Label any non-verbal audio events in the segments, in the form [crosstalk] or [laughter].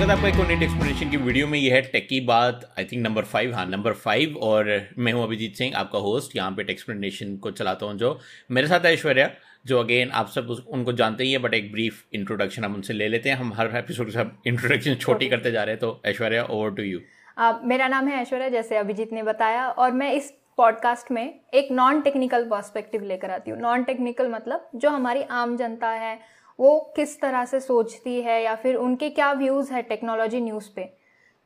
स्वागत है आपका एक नीट एक्सप्लेनेशन की वीडियो में। ये है टेक की बात आई थिंक नंबर फाइव हाँ नंबर फाइव और मैं हूँ अभिजीत सिंह आपका होस्ट यहाँ पे एक्सप्लेनेशन को चलाता हूँ जो मेरे साथ है ऐश्वर्या जो अगेन आप सब उनको जानते ही है बट एक ब्रीफ इंट्रोडक्शन हम उनसे ले लेते हैं। हम हर एपिसोड से इंट्रोडक्शन छोटी करते जा रहे हैं तो ऐश्वर्या ओवर टू यू मेरा नाम है ऐश्वर्या जैसे अभिजीत ने बताया और मैं इस पॉडकास्ट में एक नॉन टेक्निकल पर्सपेक्टिव लेकर आती हूँ। नॉन टेक्निकल मतलब जो हमारी आम जनता है वो किस तरह से सोचती है या फिर उनके क्या व्यूज़ है टेक्नोलॉजी न्यूज़ पे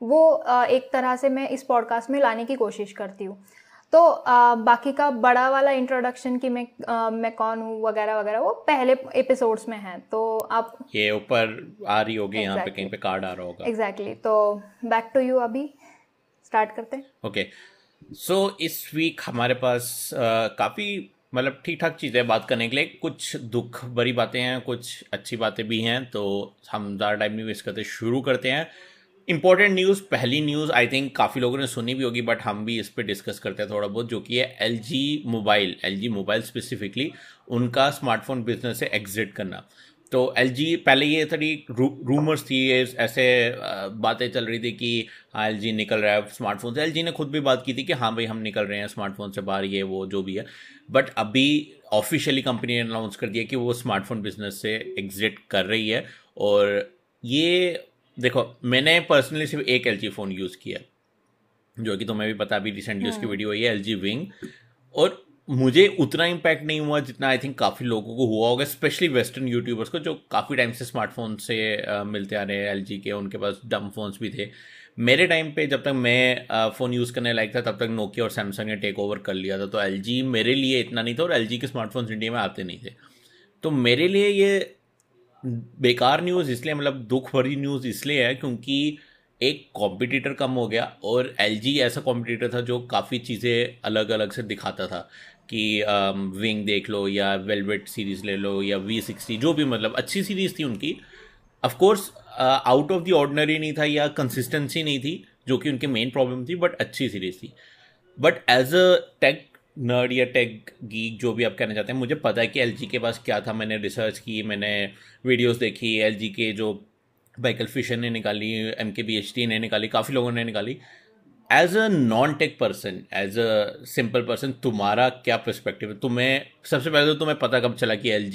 वो एक तरह से मैं इस पॉडकास्ट में लाने की कोशिश करती हूँ तो आ, बाकी का बड़ा वाला इंट्रोडक्शन कि मैं आ, मैं कौन हूँ वगैरह वगैरह वो पहले एपिसोड्स में है तो आप ये ऊपर आ रही होगी exactly. यहाँ पे कहीं पे कार्ड आ रहा होगा एग्जैक्टली exactly. तो बैक टू यू अभी स्टार्ट करते हैं ओके okay. सो so, इस वीक हमारे पास काफ़ी मतलब ठीक ठाक चीज़ें बात करने के लिए। कुछ दुख भरी बातें हैं, कुछ अच्छी बातें भी हैं तो हम ज़्यादा टाइम नहीं वेस्ट करते, शुरू करते हैं। इंपॉर्टेंट न्यूज़ पहली न्यूज़ आई थिंक काफ़ी लोगों ने सुनी भी होगी बट हम भी इस पर डिस्कस करते हैं थोड़ा बहुत, जो कि है LG mobile LG mobile specifically उनका स्मार्टफ़ोन बिज़नेस से एग्जिट करना। तो LG पहले ये थोड़ी रू रूमर्स थी ये ऐसे बातें चल रही थी कि हाँ एल निकल रहा है स्मार्टफ़ोन से LG ने खुद भी बात की थी कि हाँ भाई हम निकल रहे हैं स्मार्टफ़ोन से बाहर ये वो जो भी है। बट अभी ऑफिशियली कंपनी ने अनाउंस कर दिया कि वो स्मार्टफ़ोन बिज़नेस से एग्जिट कर रही है। और ये देखो मैंने पर्सनली सिर्फ़ एक LG फ़ोन यूज़ किया जो कि तुम्हें भी पता अभी रिसेंटली उसकी वीडियो हुई है एल विंग और मुझे उतना इम्पैक्ट नहीं हुआ जितना आई थिंक काफ़ी लोगों को हुआ होगा स्पेशली वेस्टर्न यूट्यूबर्स को, जो काफ़ी टाइम से स्मार्टफ़ोन से मिलते आ रहे हैं एल के, उनके पास डम फोन्स भी थे। मेरे टाइम पे जब तक मैं फ़ोन यूज़ करने लायक था, तब तक नोकिया और सैमसंग ने टेक ओवर कर लिया था। तो एलजी मेरे लिए इतना नहीं था और एलजी के स्मार्टफोन्स इंडिया में आते नहीं थे। तो मेरे लिए ये बेकार न्यूज़ इसलिए मतलब दुख भरी न्यूज़ इसलिए है क्योंकि एक कॉम्पिटिटर कम हो गया और एलजी ऐसा कॉम्पिटिटर था जो काफ़ी चीज़ें अलग अलग से दिखाता था। कि विंग um, देख लो या वेलवेट सीरीज़ ले लो या वी सिक्सटी जो भी मतलब अच्छी सीरीज़ थी उनकी। Of course out of the ordinary नहीं था या कंसिस्टेंसी नहीं थी जो कि उनकी मेन प्रॉब्लम थी बट अच्छी सीरीज़ थी। But as a tech nerd या टेक गीक जो भी आप कहना चाहते हैं मुझे पता है कि एलजी के पास क्या था। मैंने रिसर्च की मैंने वीडियोस देखी एलजी के जो बाइकल फिशर ने निकाली एम के बी एच टी ने निकाली काफ़ी लोगों ने निकाली। As a non tech person as a simple person तुम्हारा क्या पर्सपेक्टिव है? तुम्हें सबसे पहले तो तुम्हें पता कब चला कि एल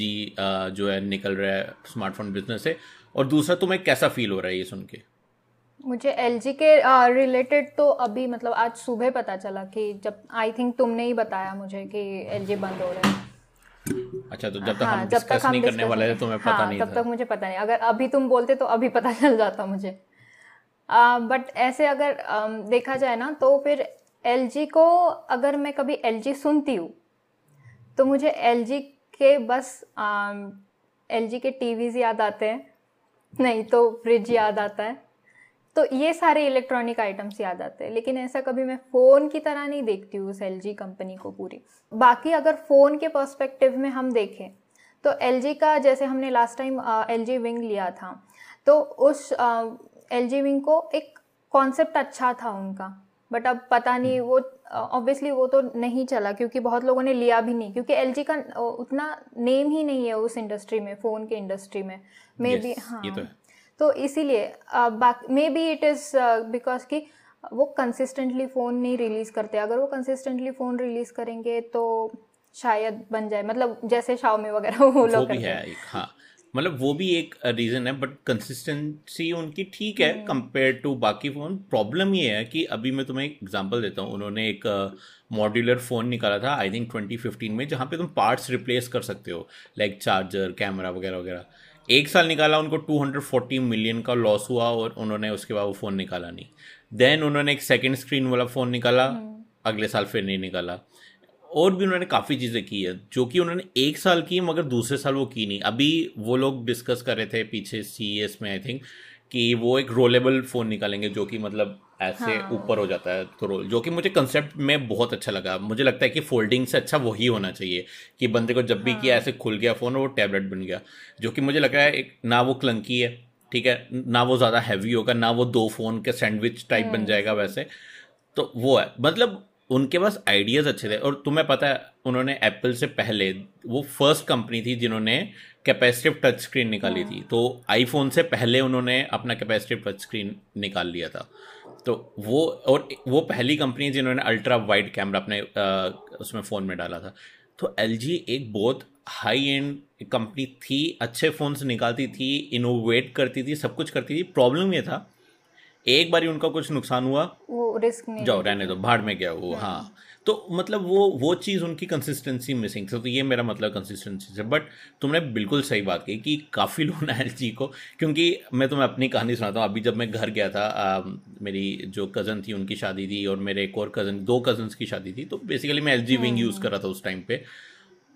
जो है निकल रहा है स्मार्टफ़ोन बिज़नेस से? और दूसरा तुम्हें कैसा फील हो रहा है ये सुन के? मुझे एलजी के रिलेटेड तो अभी मतलब आज सुबह पता चला कि जब आई थिंक तुमने ही बताया मुझे कि एल बंद हो रहा है। अच्छा तो जब तक हाँ, हम जब तक हम नहीं करने वाले थे तुम्हें पता हाँ, नहीं तब तक मुझे पता नहीं अगर अभी तुम बोलते तो अभी पता चल जाता मुझे। बट ऐसे अगर देखा जाए ना तो फिर एलजी को अगर मैं कभी एलजी सुनती हूँ तो मुझे एलजी के बस एलजी के टीवीज याद आते हैं। नहीं तो फ्रिज याद आता है। तो ये सारे इलेक्ट्रॉनिक आइटम्स याद आते हैं। लेकिन ऐसा कभी मैं फ़ोन की तरह नहीं देखती हूँ उस एलजी कंपनी को पूरी। बाकी अगर फ़ोन के पर्सपेक्टिव में हम देखें तो एलजी का जैसे हमने लास्ट टाइम एलजी विंग लिया था तो उस एल विंग को एक कॉन्सेप्ट अच्छा था उनका बट अब पता नहीं हम्म। वो ऑब्वियसली वो तो नहीं चला क्योंकि बहुत लोगों ने लिया भी नहीं क्योंकि LG का उतना नेम ही नहीं है उस इंडस्ट्री में फ़ोन के इंडस्ट्री में। मे बी हाँ। तो, तो इसीलिए maybe it is because कि वो कंसिस्टेंटली फ़ोन नहीं रिलीज़ करते। अगर वो कंसिस्टेंटली फ़ोन रिलीज़ करेंगे तो शायद बन जाए मतलब जैसे शाओमी वगैरह [laughs] वो लोग करते हैं हाँ। मतलब वो भी एक रीज़न है बट कंसिस्टेंसी उनकी ठीक है कंपेयर टू बाकी फ़ोन प्रॉब्लम ये है कि अभी मैं तुम्हें एक एग्जांपल देता हूँ। उन्होंने एक मॉड्यूलर uh, फ़ोन निकाला था आई थिंक 2015 में जहाँ पे तुम पार्ट्स रिप्लेस कर सकते हो लाइक चार्जर कैमरा वगैरह वगैरह। एक साल निकाला उनको 240 मिलियन का लॉस हुआ और उन्होंने उसके बाद वो फ़ोन निकाला नहीं। देन उन्होंने एक सेकेंड स्क्रीन वाला फ़ोन निकाला हम्म। अगले साल फिर नहीं निकाला। और भी उन्होंने काफ़ी चीज़ें की है जो कि उन्होंने एक साल की मगर दूसरे साल वो की नहीं अभी वो लोग डिस्कस कर रहे थे पीछे सी में आई थिंक कि वो एक रोलेबल फ़ोन निकालेंगे जो कि मतलब ऐसे ऊपर हाँ। ऊपर हो जाता है तो रोल जो कि मुझे कंसेप्ट में बहुत अच्छा लगा मुझे लगता है कि फोल्डिंग से अच्छा वही होना चाहिए कि बंदे को जब भी हाँ। किया ऐसे खुल गया फ़ोन और वो टैबलेट बन गया जो कि मुझे लग रहा है एक ना वो क्लंकी है ठीक है ना वो ज़्यादा हैवी होगा ना वो दो फ़ोन के सैंडविच टाइप बन हाँ। जाएगा वैसे तो वो है मतलब उनके पास आइडियाज़ अच्छे थे। और तुम्हें पता है उन्होंने एप्पल से पहले वो फ़र्स्ट कंपनी थी जिन्होंने कैपेसिटिव टच स्क्रीन निकाली थी। तो आईफोन से पहले उन्होंने अपना कैपेसिटिव टच स्क्रीन निकाल लिया था। तो वो और वो पहली कंपनी जिन्होंने अल्ट्रा वाइड कैमरा अपने आ, उसमें फ़ोन में डाला था। तो एलजी एक बहुत हाई एंड कंपनी थी अच्छे फ़ोन्स निकालती थी इनोवेट करती थी सब कुछ करती थी। प्रॉब्लम ये था एक बार उनका कुछ नुकसान हुआ वो रिस्क नहीं जाओ रहने दो भाड़ में गया वो हाँ। तो मतलब वो वो चीज़ उनकी कंसिस्टेंसी मिसिंग थी तो ये मेरा मतलब कंसिस्टेंसी से। बट तुमने बिल्कुल सही बात कही कि काफ़ी लोग एल को क्योंकि मैं तुम्हें अपनी कहानी सुनाता हूँ। अभी जब मैं घर गया था आ, मेरी जो कज़न थी उनकी शादी थी और मेरे एक और कज़न दो कज़न्स की शादी थी तो बेसिकली मैं एल जी विंग यूज़ कर रहा था उस टाइम पे।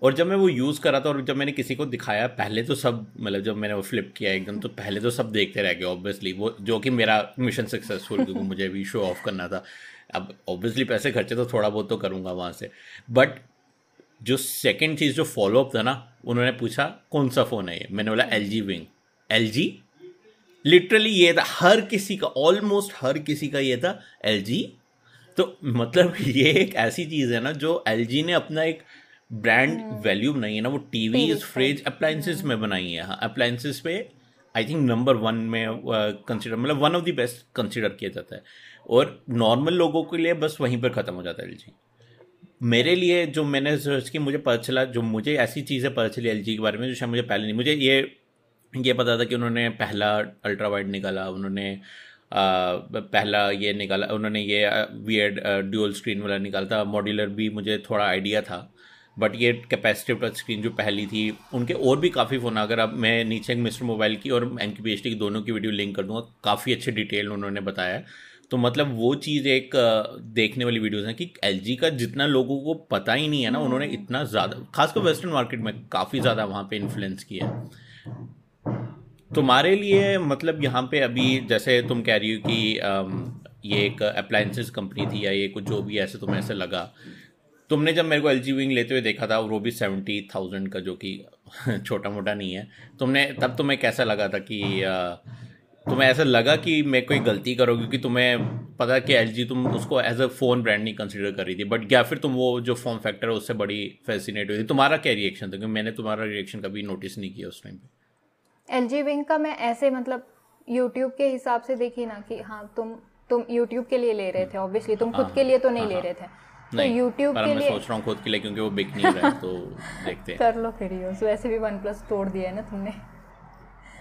और जब मैं वो यूज़ करा था और जब मैंने किसी को दिखाया पहले तो सब मतलब जब मैंने वो फ्लिप किया एकदम तो पहले तो सब देखते रह गए ऑब्वियसली वो जो कि मेरा मिशन सक्सेसफुल क्योंकि मुझे भी शो ऑफ़ करना था। अब ऑब्वियसली पैसे खर्चे तो थोड़ा बहुत तो करूँगा वहाँ से। बट जो सेकेंड चीज़ जो फॉलोअप था ना उन्होंने पूछा कौन सा फ़ोन है ये? मैंने बोला L G wing L G literally ये था हर किसी का ऑलमोस्ट हर किसी का ये था एल जी तो मतलब [laughs] ये एक ऐसी चीज़ है ना जो एल जी ने अपना एक ब्रांड वैल्यू हम्म। बनाई है ना वो टीवी फ्रिज अप्लाइंसेस में बनाई है हाँ अप्लाइंसेस पे आई थिंक नंबर वन में कंसिडर मतलब one of the best consider किया जाता है। और नॉर्मल लोगों के लिए बस वहीं पर ख़त्म हो जाता है एलजी मेरे लिए जो मैंने सर्च की मुझे पता चला जो मुझे ऐसी चीज़ें पता चली LG के बारे में जो शायद मुझे पहले नहीं मुझे ये ये पता था कि उन्होंने पहला अल्ट्रा वाइड निकाला उन्होंने आ, पहला ये निकाला उन्होंने ये वी एड ड्यूअल स्क्रीन वाला निकाला था। मॉड्यूलर भी मुझे थोड़ा आइडिया था। बट ये कैपेसिटिव टच स्क्रीन जो पहली थी उनके और भी काफ़ी फ़ोन अगर अब मैं नीचे एक मिस्टर मोबाइल की और एन की की दोनों की वीडियो लिंक कर दूँगा काफ़ी अच्छे डिटेल उन्होंने बताया। तो मतलब वो चीज़ एक देखने वाली वीडियोज़ हैं कि एलजी का जितना लोगों को पता ही नहीं है ना उन्होंने हम्म। इतना ज़्यादा खासकर वेस्टर्न मार्केट में काफ़ी ज़्यादा वहाँ पे इन्फ्लुएंस किया है। तुम्हारे लिए मतलब यहाँ पे अभी जैसे तुम कह रही हो कि ये एक अप्लाइंसेस कंपनी थी या ये कुछ जो भी ऐसे तुम्हें ऐसे लगा तुमने जब मेरे को एल जी विंग लेते हुए देखा था वो भी सेवेंटी थाउज़ेंड का जो कि [laughs] छोटा मोटा नहीं है। तुमने तब तुम्हें कैसा लगा था कि तुम्हें ऐसा लगा कि मैं कोई गलती करो? क्योंकि तुम्हें पता कि LG तुम उसको एज अ फ़ोन ब्रांड नहीं कंसिडर कर रही थी। बट या फिर तुम वो जो फॉर्म फैक्टर है उससे बड़ी फैसिनेट हुई थी। तुम्हारा क्या रिएक्शन था? क्योंकि मैंने तुम्हारा रिएक्शन कभी नोटिस नहीं किया उस टाइम पे। एल विंग का मैं ऐसे मतलब यूट्यूब के हिसाब से देखी ना कि हाँ तुम तुम यूट्यूब के लिए ले रहे थे ऑब्वियसली तुम खुद हाँ, के लिए तो नहीं हाँ, ले हाँ। रहे थे। तो के लिए सोच रहा हूँ खुद के लिए क्योंकि वो बिक नहीं रहा है तो [laughs] देखते हैं। कर लो फिर यूज़ वैसे भी वन प्लस तोड़ दिया है ना तुमने।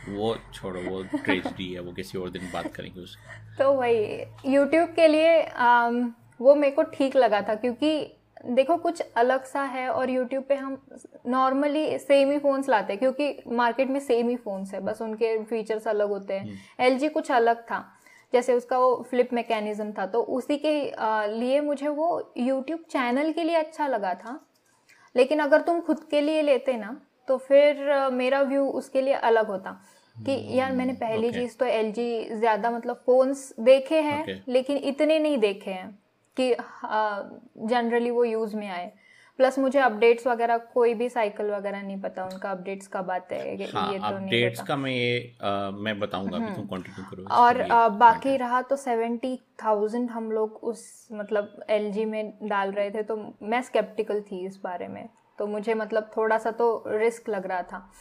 वो छोड़ो वो ट्रेजडी है वो किसी और दिन बात करेंगे उसकी। [laughs] तो वही यूट्यूब के लिए आम, वो मेरे को ठीक लगा था क्योंकि देखो कुछ अलग सा है और यूट्यूब पे हम नॉर्मली सेम ही फ़ोन्स लाते हैं क्योंकि मार्केट में सेम ही फ़ोन्स है बस उनके फीचर्स अलग होते हैं। एल हम्म। कुछ अलग था। जैसे उसका वो फ्लिप मैकेनिज्म था तो उसी के लिए मुझे वो यूट्यूब चैनल के लिए अच्छा लगा था लेकिन अगर तुम खुद के लिए लेते ना तो फिर मेरा व्यू उसके लिए अलग होता कि hmm, यार मैंने पहली okay. चीज़ तो एलजी ज़्यादा मतलब फ़ोन्स देखे हैं okay. लेकिन इतने नहीं देखे हैं कि जनरली वो यूज़ में आए प्लस मुझे अपडेट्स वगैरह कोई भी साइकिल वगैरह नहीं पता उनका अपडेट्स कब आते हैं हाँ, ये तो अपडेट्स का मैं ये आ, मैं बताऊँगा अभी तुम कंटिन्यू करो और आ, बाकी रहा तो सेवेंटी थाउज़ेंड हम लोग उस मतलब एलजी में डाल रहे थे तो मैं स्केप्टिकल थी इस बारे में। तो मुझे मतलब थोड़ा सा तो रिस्क लग रहा था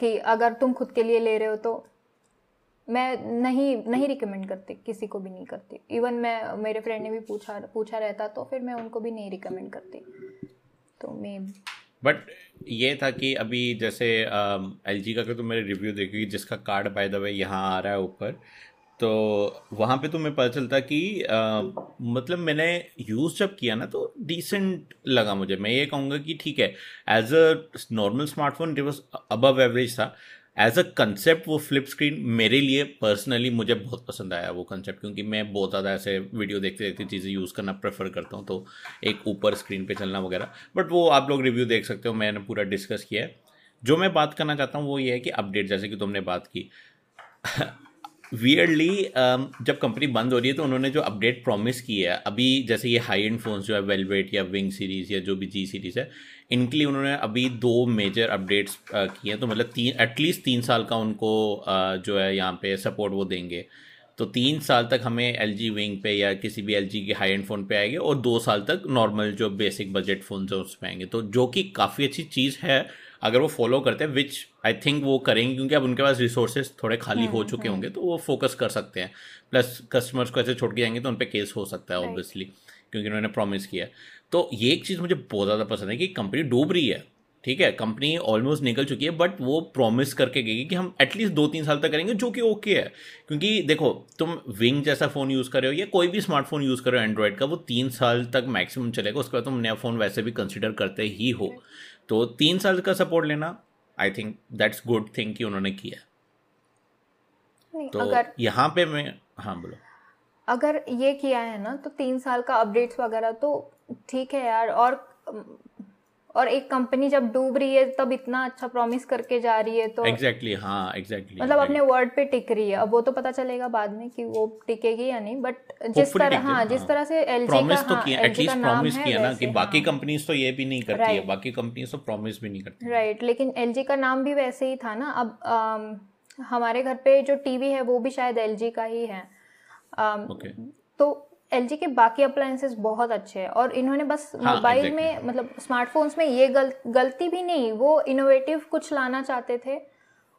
कि अगर तुम खुद के लिए ले रहे हो तो मैं नहीं नहीं रिकमेंड करती किसी को भी नहीं करती। इवन मैं मेरे फ्रेंड ने भी पूछा पूछा रहता तो फिर मैं उनको भी नहीं रिकमेंड करती। तो मैं बट ये था कि अभी जैसे एल जी का तो मेरे रिव्यू देखी जिसका कार्ड बाय द वे यहाँ आ रहा है ऊपर तो वहाँ पे तो मैं पता चलता कि आ, मतलब मैंने यूज़ जब किया ना तो डिसेंट लगा मुझे। मैं ये कहूँगा कि ठीक है as a normal smartphone it above average था। एज अ कंसेप्ट वो फ्लिप स्क्रीन मेरे लिए पर्सनली मुझे बहुत पसंद आया वो कंसेप्ट क्योंकि मैं बहुत ज़्यादा ऐसे वीडियो देखते देखते चीज़ें यूज़ करना प्रेफर करता हूँ तो एक ऊपर स्क्रीन पे चलना वगैरह। बट वो आप लोग रिव्यू देख सकते हो मैंने पूरा डिस्कस किया है। जो मैं बात करना चाहता हूँ वो ये है कि अपडेट जैसे कि तुमने बात की। [laughs] वियरली um, जब कंपनी बंद हो रही है तो उन्होंने जो अपडेट प्रॉमिस की है अभी जैसे ये हाई एंड फोन्स जो है वेलवेट या विंग सीरीज़ या जो भी जी सीरीज़ है इनके लिए उन्होंने अभी दो मेजर अपडेट्स किए हैं। तो मतलब तीन एटलीस्ट तीन साल का उनको जो है यहाँ पे सपोर्ट वो देंगे। तो तीन साल तक हमें एल जी विंग पे या किसी भी एल जी के हाई एंड फ़ोन पे आएँगे और दो साल तक नॉर्मल जो बेसिक बजट फ़ोन है उस पर आएँगे। तो जो कि काफ़ी अच्छी चीज़ है अगर वो फॉलो करते हैं विच आई थिंक वो करेंगे क्योंकि अब उनके पास रिसोर्सेज थोड़े खाली हो चुके होंगे तो वो फोकस कर सकते हैं। प्लस कस्टमर्स को ऐसे छोड़ के जाएँगे तो उन पर केस हो सकता है ऑब्वियसली क्योंकि उन्होंने प्रॉमिस किया तो ये एक चीज़ मुझे बहुत ज़्यादा पसंद है कि कंपनी डूब रही है ठीक है? कंपनी ऑलमोस्ट निकल चुकी है बट वो प्रॉमिस करके गई कि हम एटलीस्ट दो तीन साल तक करेंगे जो कि ओके है। क्योंकि देखो तुम विंग जैसा फ़ोन यूज़ कर रहे हो या कोई भी स्मार्टफ़ोन यूज़ कर रहे हो एंड्रॉयड का वो तीन साल तक मैक्सिमम चलेगा। उसके बाद तुम नया फ़ोन वैसे भी कंसिडर करते ही हो। तो तीन साल का सपोर्ट लेना I think that's good thing कि उन्होंने किया। तो अगर यहाँ पे मैं हाँ बोलो। अगर ये किया है ना तो तीन साल का अपडेट्स वगैरह तो ठीक है यार और और एक कंपनी जब डूब रही है तब इतना अच्छा प्रॉमिस करके जा रही है तो एग्जैक्टली exactly, हाँ एग्जैक्टली exactly, मतलब exactly. अपने वर्ड पे टिक रही है। अब वो तो पता चलेगा बाद में कि वो टिकेगी या नहीं बट जिस तरह हाँ, हाँ जिस तरह से एलजी का तो हाँ, किया एटलीस्ट प्रॉमिस किया ना कि बाकी कंपनीज़ हाँ। तो ये भी नहीं करती है बाकी कंपनीज़ तो प्रॉमिस भी नहीं करती राइट लेकिन एलजी का नाम भी वैसे ही था ना अब हमारे घर पे जो टीवी है वो भी शायद एल का ही है। तो एलजी के बाकी अप्लायंसेस बहुत अच्छे हैं और इन्होंने बस हाँ, मोबाइल exactly. में मतलब स्मार्टफोन्स में ये गल, गलती भी नहीं वो इनोवेटिव कुछ लाना चाहते थे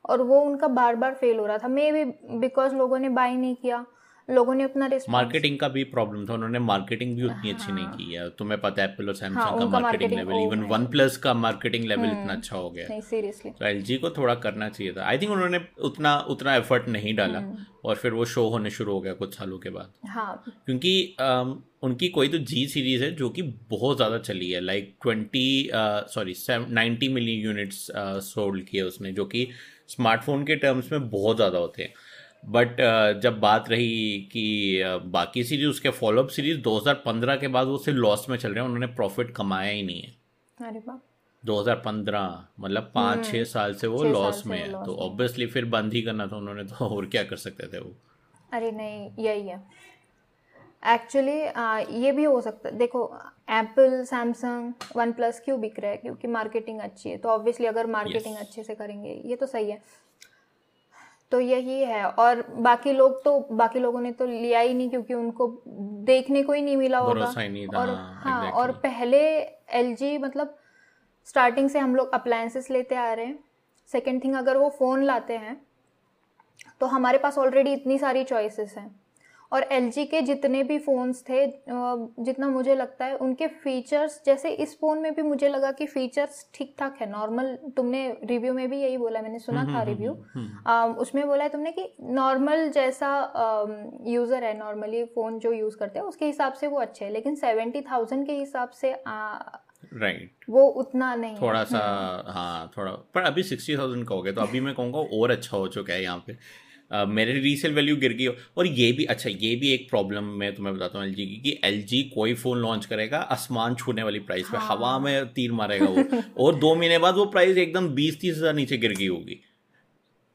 और वो उनका बार बार फेल हो रहा था मे भी बिकॉज़ लोगों ने बाई नहीं किया लोगों ने अपना मार्केटिंग का भी प्रॉब्लम था उन्होंने मार्केटिंग भी उतनी हाँ, अच्छी नहीं हाँ। की है। तुम्हें पता है एप्पल और सैमसंग हाँ, का marketing level even one plus का मार्केटिंग लेवल इतना हम्म। अच्छा हो गया। सीरियसली तो एल को थोड़ा करना चाहिए था। आई थिंक उन्होंने उतना उतना एफर्ट नहीं डाला हम्म। और फिर वो शो होने शुरू हो गया कुछ सालों के बाद। हाँ। क्योंकि उनकी कोई तो जी सीरीज़ है जो कि बहुत ज़्यादा चली है। Like twenty sorry ninety million units sold किए उसने जो कि स्मार्टफ़ोन के टर्म्स में बहुत ज़्यादा होते हैं। बट uh, जब बात रही कि uh, बाकी सीरीज़ उसके फॉलोअप सीरीज़ 2015 के बाद वो सिर्फ़ लॉस में चल रहे हैं उन्होंने प्रॉफिट कमाया ही नहीं है। अरे 2015 मतलब पाँच हम्म, छः साल से वो लॉस में है। तो ऑब्वियसली फिर बंद ही करना था उन्होंने तो और क्या कर सकते थे वो? अरे नहीं यही है। एक्चुअली ये भी हो सकता है देखो एप्पल सैमसंग वन प्लस क्यों बिक रहा है? क्योंकि मार्केटिंग अच्छी है। तो ऑब्वियसली अगर मार्केटिंग yes. अच्छे से करेंगे ये तो सही है। तो यही है। और बाकी लोग तो बाकी लोगों ने तो लिया ही नहीं क्योंकि उनको देखने को ही नहीं मिला होगा। और हाँ, exactly. और पहले एलजी मतलब स्टार्टिंग से हम लोग अप्लायंसेस लेते आ रहे हैं। सेकेंड थिंग अगर वो फ़ोन लाते हैं तो हमारे पास ऑलरेडी इतनी सारी चॉइसेस हैं। और एलजी के जितने भी फ़ोन्स थे जितना मुझे लगता है उनके फीचर्स जैसे इस फ़ोन में भी मुझे लगा कि फ़ीचर्स ठीक ठाक है नॉर्मल तुमने रिव्यू में भी यही बोला मैंने सुना हम्म, था रिव्यू हम्म, हम्म, उसमें बोला है तुमने कि नॉर्मल जैसा यूज़र है नॉर्मली फ़ोन जो यूज़ करते हैं उसके हिसाब से वो अच्छे है लेकिन सेवेंटी थाउज़ेंड के हिसाब से राइट right. वो उतना नहीं थोड़ा सा हाँ थोड़ा पर अभी सिक्सटी थाउज़ेंड का हो गया तो अभी मैं कहूँगा और अच्छा हो चुका है यहाँ पे। मेरे रीसेल वैल्यू गिर गई हो और ये भी अच्छा ये भी एक प्रॉब्लम मैं तुम्हें बताता हूँ एलजी की कि एलजी कोई फ़ोन लॉन्च करेगा आसमान छूने वाली प्राइस हाँ। पे। हवा में तीर मारेगा वो और दो महीने बाद वो प्राइस एकदम बीस तीस हज़ार नीचे गिर गई होगी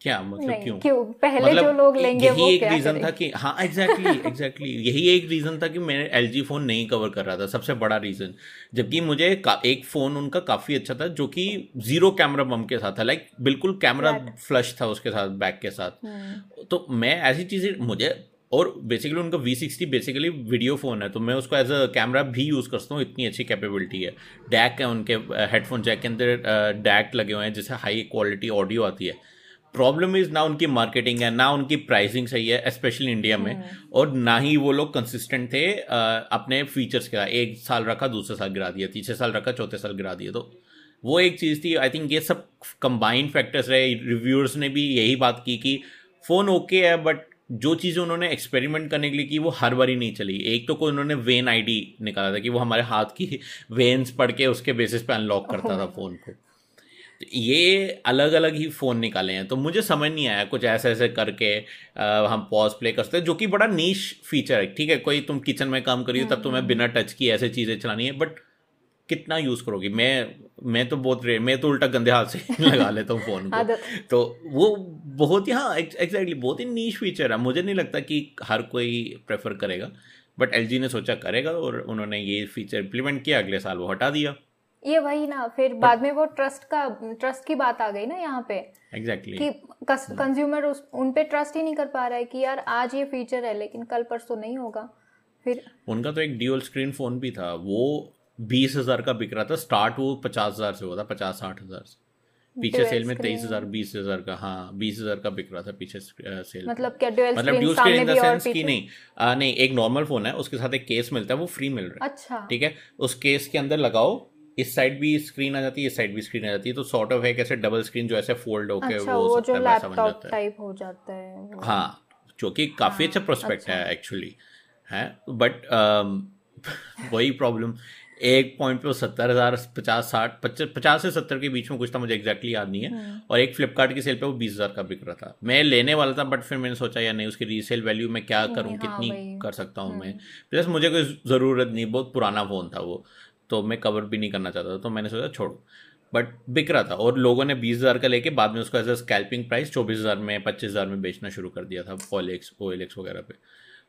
क्या मतलब क्यों? क्यों? पहले मतलब जो लोग लेंगे यही वो एक रीजन था कि हाँ एग्जैक्टली exactly, एग्जैक्टली exactly, यही एक रीजन था कि मैंने एल फ़ोन नहीं कवर कर रहा था सबसे बड़ा रीजन जबकि मुझे एक फ़ोन उनका काफ़ी अच्छा था जो कि ज़ीरो कैमरा बम के साथ था. लाइक बिल्कुल कैमरा फ्लश था उसके साथ बैक के साथ. हम्म। तो मैं ऐसी चीज़ें मुझे और बेसिकली उनका V sixty basically video phone है तो मैं उसको एज अ कैमरा भी यूज़ करता हूँ इतनी अच्छी कैपेबिलिटी है. डैक है उनके हेडफोन जैक के अंदर डैक लगे हुए हैं जिससे हाई क्वालिटी ऑडियो आती है. प्रॉब्लम इज़ ना उनकी मार्केटिंग है ना उनकी प्राइसिंग सही है स्पेशली इंडिया में हम्म। और ना ही वो लोग कंसिस्टेंट थे अपने फीचर्स के एक साल रखा दूसरे साल गिरा दिया तीसरे साल रखा चौथे साल गिरा दिया। तो वो एक चीज़ थी आई थिंक ये सब कंबाइंड फैक्टर्स रहे। रिव्यूअर्स ने भी यही बात की कि फ़ोन ओके है बट जो चीज़ें उन्होंने एक्सपेरिमेंट करने के लिए की वो हर बार ही नहीं चली। एक तो कोई उन्होंने वेन आईडी निकाला था कि वो हमारे हाथ की [laughs] वेन्स पढ़ के उसके बेसिस पे अनलॉक करता था फ़ोन को। ये अलग अलग ही फ़ोन निकाले हैं। तो मुझे समझ नहीं आया कुछ ऐसे ऐसे करके आ, हम पॉज प्ले करते हैं जो कि बड़ा नीच फीचर है ठीक है? कोई तुम किचन में काम करी हो तब तुम्हें बिना टच की ऐसे चीज़ें चलानी है बट कितना यूज़ करोगी? मैं मैं तो बहुत रे मैं तो उल्टा गंदे हाथ से [laughs] लगा लेता हूँ फ़ोन को। तो वो बहुत ही हाँ एग्जैक्टली बहुत ही नीच फीचर है। मुझे नहीं लगता कि हर कोई प्रेफर करेगा बट एलजी ने सोचा करेगा और उन्होंने ये फीचर इम्प्लीमेंट किया अगले साल वो हटा दिया। ये वही ना फिर बाद में वो ट्रस्ट का ट्रस्ट की बात आ गई ना यहाँ पे। एग्जैक्टली कि कंज्यूमर उस उन पे ट्रस्ट ही नहीं कर पा रहा है कि यार आज ये फीचर है लेकिन कल परसों नहीं होगा। फिर उनका तो एक ड्यूअल स्क्रीन फ़ोन भी था। वो बीस हज़ार का बिक रहा था। स्टार्ट वो पचास हज़ार से हुआ था पचास साठ हज़ार से। पीछे सेल में तेईस हज़ार बीस हज़ार का हाँ बीस हज़ार का बिक रहा था पीछे सेल मतलब क्या डुअल मतलब dual screen in the sense कि नहीं आ, नहीं एक नॉर्मल फ़ोन है उसके साथ एक केस मिलता है वो फ्री मिल रहा है। अच्छा। ठीक है? उस केस के अंदर लगाओ इस साइड भी स्क्रीन आ जाती है इस साइड भी स्क्रीन आ जाती है तो सॉर्ट ऑफ़ है कैसे डबल स्क्रीन जो ऐसे फोल्ड होके अच्छा वो वो जो है लैपटॉप टाइप हो। जाता है हाँ जो कि काफ़ी अच्छा प्रोस्पेक्ट है एक्चुअली है बट [laughs] वही प्रॉब्लम एक पॉइंट पे सत्तर हज़ार पचास साठ पचास से सत्तर के बीच में कुछ था मुझे एग्जैक्टली याद नहीं है और एक फ्लिपकार्ट की सेल पे वो बीस हज़ार का बिक रहा था। मैं लेने वाला था बट फिर मैंने सोचा यार नहीं उसकी रीसेल वैल्यू मैं क्या करूँ हाँ, कितनी कर सकता हूँ मैं? प्लस मुझे कोई ज़रूरत नहीं बहुत पुराना फ़ोन था वो। तो मैं कवर भी नहीं करना चाहता था तो मैंने सोचा छोड़ो। बट बिक रहा था और लोगों ने बीस हज़ार का लेके बाद में उसका एज अ स्कैल्पिंग प्राइस चौबीस हज़ार में, पच्चीस हज़ार में बेचना शुरू कर दिया था ओएलएक्स ओएलएक्स वगैरह पे।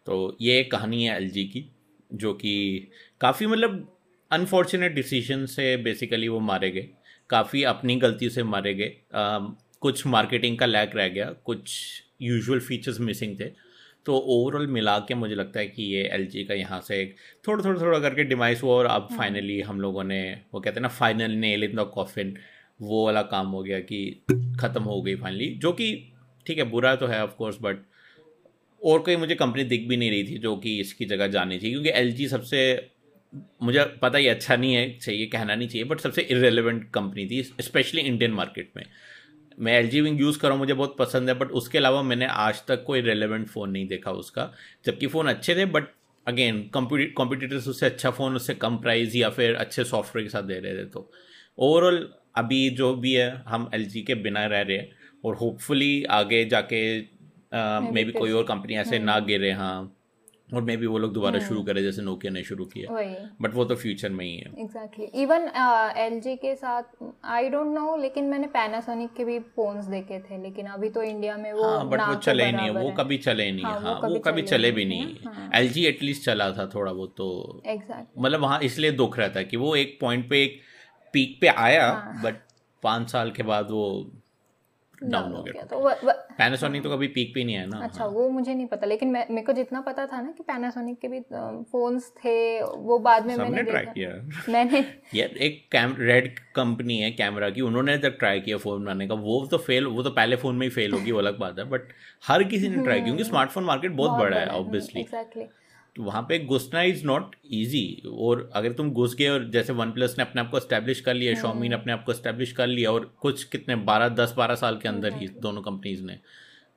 तो ये एक कहानी है एलजी की, जो कि काफ़ी मतलब अनफॉर्चुनेट डिसीज़न से बेसिकली वो मारे गए। काफ़ी अपनी गलती से मारे गए। कुछ मार्केटिंग का लैक रह गया, कुछ यूजुअल फीचर्स मिसिंग थे। तो ओवरऑल मिला के मुझे लगता है कि ये एलजी का यहाँ से एक थोड़ा थोड़ा थोड़ा करके डिमाइस हुआ और अब फाइनली हम लोगों ने वो कहते हैं ना final nail in the coffin वो वाला काम हो गया कि ख़त्म हो गई फाइनली जो कि ठीक है बुरा तो है ऑफकोर्स बट और कोई मुझे कंपनी दिख भी नहीं रही थी जो कि इसकी जगह जानी चाहिए क्योंकि LG सबसे मुझे पता ही अच्छा नहीं है चाहिए कहना नहीं चाहिए बट सबसे इरेलीवेंट कंपनी थी स्पेशली इंडियन मार्केट में। मैं एल जी विंग यूज़ कर रहा हूँ मुझे बहुत पसंद है बट उसके अलावा मैंने आज तक कोई रेलिवेंट फ़ोन नहीं देखा उसका। जबकि फ़ोन अच्छे थे बट अगेन कॉम्पिटिटर्स उससे अच्छा फ़ोन उससे कम प्राइस या फिर अच्छे सॉफ्टवेयर के साथ दे रहे थे तो ओवरऑल अभी जो भी है हम एल जी के बिना रह रहे हैं और होपफुली आगे जाके मे बी कोई और कंपनी ऐसे ना गिरे हाँ। और मे बी वो लोग दोबारा शुरू करें जैसे नोकिया ने शुरू किया। बट वो तो फ्यूचर में ही है। एग्जैक्टली इवन एल के साथ आई डोंट नो लेकिन मैंने पैनासोनिक के भी फोन्स देखे थे लेकिन अभी तो इंडिया में वो हाँ बट वो चले ही नहीं है। वो कभी चले ही नहीं है हाँ, वो हाँ वो कभी कभी चले चले भी है, नहीं हाँ। एल जी एटलीस्ट चला था थोड़ा बहुत तो। एग्जैक्ट मतलब वहाँ इसलिए दुख रहता है कि वो एक पॉइंट पे एक पीक पे आया हाँ। बट पाँच साल के बाद वो डाउन हो गया तो पैनासोनिक तो कभी पीक पे नहीं आया ना अच्छा हाँ। वो मुझे नहीं पता लेकिन मैं मेरे को जितना पता था ना कि पैनासोनिक के भी फोन्स थे वो बाद में मैंने ट्राई किया। [laughs] मैंने यार एक कैम रेड कंपनी है कैमरा की उन्होंने जब ट्राई किया फ़ोन बनाने का वो तो फेल वो तो पहले फ़ोन में ही फेल होगी वो अलग बात है बट हर किसी ने ट्राई [laughs] किया क्योंकि स्मार्टफ़ोन मार्केट बहुत बड़ा है ऑब्वियसली तो वहाँ पे घुसना इज़ नॉट ईजी और अगर तुम घुस गए और जैसे वन प्लस ने अपने आप को एस्टेब्लिश कर लिया शॉमी ने अपने आप को एस्टेब्लिश कर लिया और कुछ कितने बारह दस बारह साल के अंदर ही दोनों कंपनीज़ ने।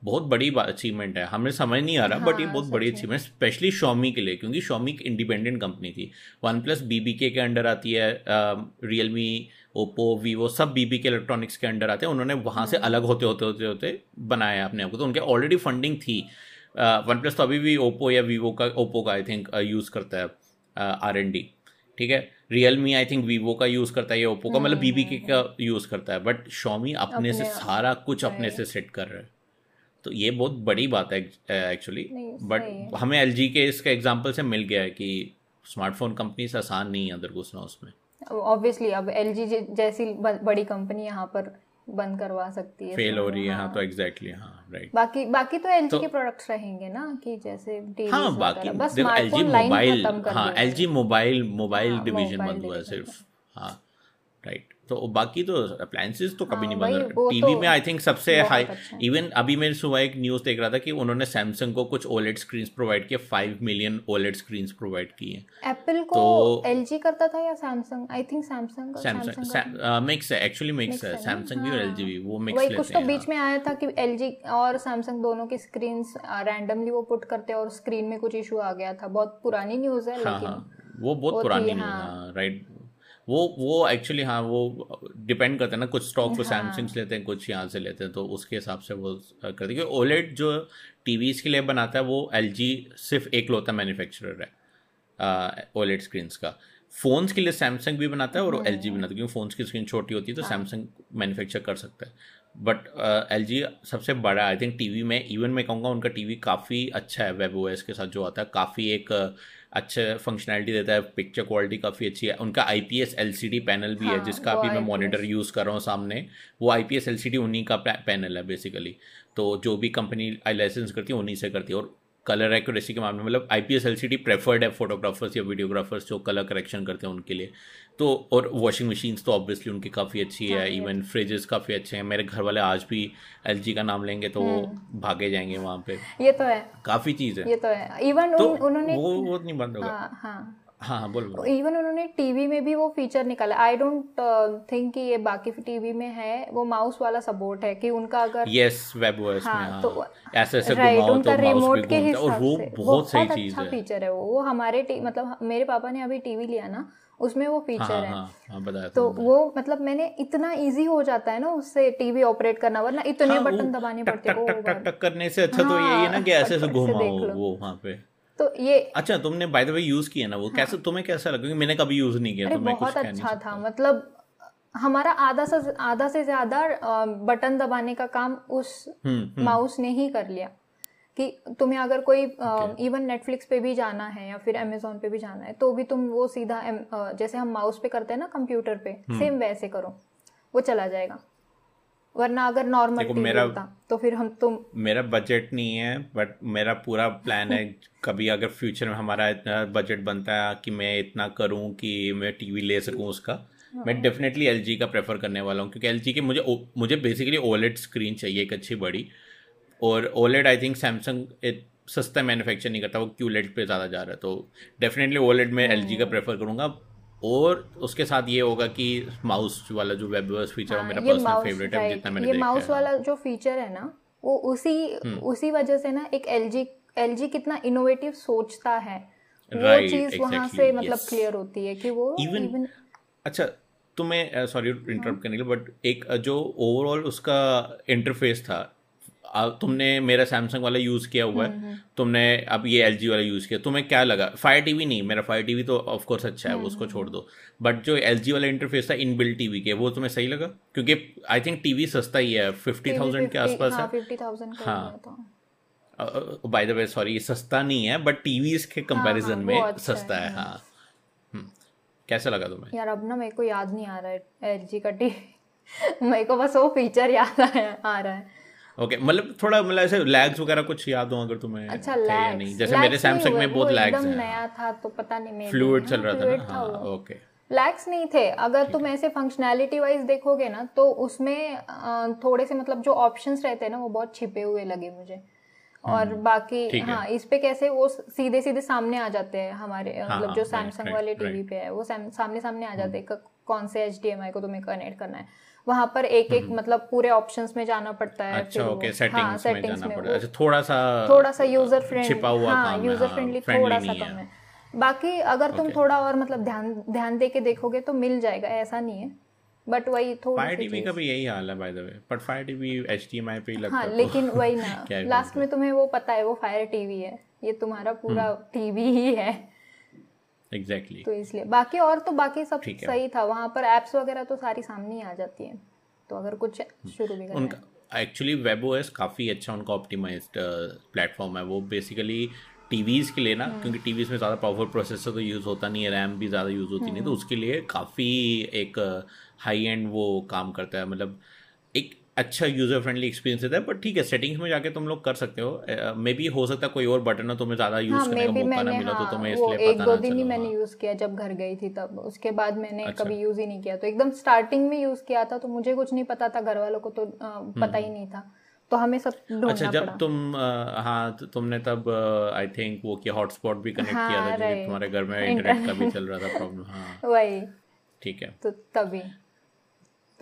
बहुत बड़ी अचीवमेंट है। हमें समझ नहीं आ रहा बट ये बहुत बड़ी अचीवमेंट स्पेशली शॉमी के लिए क्योंकि शॉमी एक इंडिपेंडेंट कंपनी थी। वन प्लस बी के अंडर आती है रियलमी ओप्पो वीवो सब बीबी के इलेक्ट्रॉनिक्स के अंडर आते हैं। उन्होंने वहाँ से अलग होते होते होते होते बनाया अपने आप को। तो उनके ऑलरेडी फंडिंग थी। वन प्लस तो अभी भी ओप्पो या वीवो का ओप्पो का आई थिंक यूज़ करता है आर एन डी ठीक है? Realme I think Vivo का यूज़ करता है या ओप्पो का मतलब बीबी के का यूज़ करता है बट शॉमी अपने अपने से सारा कुछ अपने से सेट कर रहा है। तो ये बहुत बड़ी बात है एक्चुअली बट हमें LG के इसका एग्ज़ाम्पल से मिल गया है कि स्मार्टफ़ोन कंपनी आसान नहीं है अंदर घुसना उसमें। ऑब्वियसली अब LG जैसी बड़ी कंपनी यहाँ पर बंद करवा सकती है फेल हो रही है हाँ तो एग्जैक्टली हाँ राइट बाकी बाकी तो एलजी के प्रोडक्ट्स रहेंगे ना कि जैसे हाँ बाकी बस देखो एल जी मोबाइल हाँ LG L G mobile mobile हाँ, डिवीज़न बंद हुआ सिर्फ़ हाँ राइट तो बाकी तो अप्लायंसेस तो कभी हाँ, नहीं बन वो टीवी तो में आई थिंक सबसे हाई अच्छा इवन अभी मैं सुबह एक न्यूज़ देख रहा था कि उन्होंने सैमसंग को कुछ ओलेड स्क्रीन प्रोवाइड किए five million OLED screen provide किए। एप्पल को तो- एल करता था या Samsung I think Samsung Samsung mix है एक्चुअली मिक्स है। सैमसंग भी और एल भी वो मिक्स लेते कुछ तो बीच में आया था कि एल और सैमसंग दोनों की स्क्रीन रैंडमली वो पुट करते और स्क्रीन में कुछ इशू आ गया था। बहुत पुरानी न्यूज़ है हाँ लेकिन हाँ। वो बहुत पुरानी नहीं हाँ। हाँ राइट वो वो एक्चुअली हाँ वो डिपेंड करता है ना कुछ स्टॉक को सैमसंग से लेते हैं कुछ यहाँ से लेते हैं तो उसके हिसाब से वो करते हैं। क्योंकि ओलेड जो टीवीज के लिए बनाता है वो एलजी सिर्फ़ एक लौता मैन्युफैक्चरर है ओलेट स्क्रीन का। फ़ोन्स के लिए सैमसंग भी बनाता है और एलजी भी बनाता है क्योंकि फ़ोन्स की स्क्रीन छोटी होती है तो सैमसंग मैन्युफैक्चर कर सकता है। बट एल जी सबसे बड़ा आई थिंक टीवी में इवन मैं कहूँगा उनका टीवी काफ़ी अच्छा है वेब ओएस के साथ जो आता है काफ़ी एक अच्छा फंक्शनैलिटी देता है पिक्चर क्वालिटी काफ़ी अच्छी है। उनका I P S L C D panel भी हाँ, है जिसका अभी मैं मॉनिटर यूज़ कर रहा हूँ सामने। वो I P S L C D उन्हीं का पैनल है बेसिकली तो जो भी कंपनी आई लाइसेंस करती है उन्हीं से करती है। और कलर एक्यूरेसी के मामले में मतलब I P S L C D preferred है फोटोग्राफर्स या वीडियोग्राफर्स जो कलर करेक्शन करते हैं उनके लिए। तो और वॉशिंग मशीन्स तो ऑब्वियसली उनकी काफ़ी अच्छी है इवन फ्रिजेस काफ़ी अच्छे हैं। मेरे घर वाले आज भी एल जी का नाम लेंगे तो वो भागे जाएँगे वहाँ पे। ये तो है। काफ़ी चीज़ है। ये तो है। इवन तो उन, उन्होंने वो वो नहीं बंद होगा। हाँ हाँ। हाँ हाँ बोल बोल। इवन उन्होंने टीवी में भी वो फीचर निकाला। आई डोंट थिंक कि ये बाकी टीवी में है वो माउस वाला सपोर्ट है कि उनका अगर यस वेब ओएस में हाँ, हाँ। तो ऐसे ऐसे राइट घुमाओ उनका तो रिमोट के हिसाब से बहुत सही चीज़ अच्छा है। फीचर है वो। वो हमारे मतलब मेरे पापा ने अभी टीवी लिया ना उसमें वो हाँ फीचर हाँ है। हाँ हाँ बताया तो वो मतलब मैंने इतना इजी हो जाता है ना उससे टीवी ऑपरेट करना वरना इतने हाँ बटन दबाने पड़ते टक हैं टक टक टक करने से अच्छा तो यही है ना हाँ कि ऐसे ऐसे से घुमाओ वो वहाँ पे। तो ये अच्छा तुमने बाय द वे यूज़ किया ना वो। हाँ। कैसे तुम्हें कैसा लगा? क्योंकि मैंने कभी यूज़ नहीं किया अरे तो मैं बहुत अच्छा था। मतलब हमारा आधा से आधा से ज़्यादा बटन दबाने का काम उस हम्म हम्म। माउस ने ही कर लिया। कि तुम्हें अगर कोई इवन नेटफ्लिक्स पे भी जाना है या फिर अमेजोन पे भी जाना है तो भी तुम वो सीधा जैसे हम माउस पे करते हैं ना कंप्यूटर पे हम्म। सेम वैसे करो। वो चला जाएगा। वरना अगर नॉर्मल मेरा- तो फिर हम तुम मेरा बजट नहीं है बट मेरा पूरा प्लान है कभी अगर फ्यूचर में हमारा इतना बजट बनता है कि मैं इतना करूँ कि मैं टीवी ले सकूँ उसका मैं डेफिनेटली एलजी का प्रेफर करने वाला हूँ क्योंकि एलजी के मुझे मुझे बेसिकली ओलेट स्क्रीन चाहिए एक अच्छी बड़ी और ओलेट आई थिंक सैमसंग सस्ता मैन्युफैक्चर नहीं करता वो क्यूलेट पे ज़्यादा जा रहा है तो डेफिनेटली ओलेट में एल का प्रेफर करूँगा। और उसके साथ ये होगा कि माउस वाला जो वेब फीचर हाँ, मेरा पर्सनल फेवरेट है जितना मैंने ये माउस वाला जो फीचर है ना वो उसी हम्म। उसी वजह से ना एक एलजी एलजी कितना इनोवेटिव सोचता है वो Right, चीज़ वहाँ exactly, से मतलब yes. क्लियर होती है कि वो Even- इवन अच्छा तुम्हें सॉरी इंटरप्ट करने के लिए बट एक जो ओवरऑल उसका इंटरफेस था तुमने मेरा सैमसंग वाला यूज़ किया हुआ हम्म, है तुमने अब ये एलजी वाला यूज़ किया। तुम्हें क्या लगा? फायर टीवी नहीं मेरा फायर टीवी तो ऑफ़ कोर्स अच्छा है वो हम्म, उसको छोड़ दो। बट जो एलजी वाला इंटरफेस था इन बिल्ड टीवी के वो तुम्हें सही लगा? क्योंकि आई थिंक टीवी सस्ता ही है फिफ्टी थाउज़ेंड के आसपास हाँ। है हाँ। बाय द वे सॉरी सस्ता नहीं है बट टीवी के कंपैरिजन हाँ, में अच्छा है, सस्ता है हाँ। हम्म। कैसा लगा तुम्हें? यार अब ना मेरे को याद नहीं आ रहा है एलजी का टीवी [laughs] मेरे को बस वो फीचर याद आ रहा है। ओके okay, मतलब थोड़ा मतलब ऐसे लैग्स वगैरह कुछ याद हो अगर तुम्हें अच्छा थे या लैग्स नहीं? जैसे मेरे सैमसंग में बहुत लैग्स एकदम हैं। नया था तो पता नहीं maybe, फ्लूइड हाँ, चल रहा था ना? हाँ ओके लैक्स नहीं थे। अगर तुम ऐसे फंक्शनैलिटी वाइज देखोगे ना तो उसमें थोड़े से मतलब जो ऑप्शंस रहते हैं ना वो बहुत छिपे हुए लगे मुझे। और बाकी ठीक हाँ। इस पे कैसे वो सीधे सीधे सामने आ जाते हैं हमारे हाँ, मतलब हाँ, जो सैमसंग वाले टीवी पे है वो सामने सामने आ जाते हैं। कौन से HDMI को तुम्हें कनेक्ट करना है? वहाँ पर एक एक मतलब पूरे ऑप्शन में जाना पड़ता है अच्छा ओके सेटिंग्स हाँ, में जाना में पड़ा। वो- अच्छा थोड़ा सा थोड़ा सा यूज़र फ्रेंडली छिपा हुआ हाँ यूज़र हाँ, फ्रेंडली थोड़ा सा कम है। है। बाकी अगर तुम. थोड़ा और मतलब ध्यान ध्यान दे के देखोगे तो मिल जाएगा ऐसा नहीं है। बट वही थोड़ी फायर टीवी का भी यही हाल है by the way but fire TV H D M I पे ही लगता हाँ है लेकिन वही ना [laughs] लास्ट में तुम्हें वो पता है वो फायर टीवी है। ये तुम्हारा पूरा हम्म। टीवी ही है। एग्जैक्टली तो इसलिए। बाकी और तो बाकी सब सही था। वहाँ पर एप्स वगैरह तो सारी सामने ही आ जाती है। तो अगर कुछ शुरू भी उनका एक्चुअली वेब ओएस काफ़ी अच्छा उनका ऑप्टिमाइज्ड प्लेटफॉर्म है। वो बेसिकली टीवीज़ के लिए ना क्योंकि टीवीज़ में ज़्यादा पावरफुल प्रोसेसर तो यूज़ होता नहीं है रैम भी ज़्यादा यूज़ होती नहीं तो उसके लिए काफ़ी एक हाई एंड वो काम करता है। मतलब अच्छा यूज़र फ्रेंडली एक्सपीरियंस देता है बट ठीक है सेटिंग्स में जाके तुम लोग कर सकते हो। मे uh, बी हो सकता है कोई और बटन हो तुम्हें ज़्यादा यूज़ हाँ करने का मौका ना मिला तो हाँ तुम्हें इसलिए एक दो दिन ही मैंने। यूज़ किया जब घर गई थी तब उसके बाद मैंने अच्छा। कभी यूज़ ही नहीं किया। तो एकदम स्टार्टिंग में यूज़ किया था तो मुझे कुछ नहीं पता था घर वालों को तो पता ही नहीं था तो हमें सब अच्छा जब पड़ा। तुम अ, हाँ तो तुमने तब आई थिंक वो किया हॉटस्पॉट भी कनेक्ट हाँ, किया था हाँ. तुम्हारे घर में इंटरनेट का भी [laughs] चल रहा था प्रॉब्लम हाँ। वही। ठीक है। तो तभी।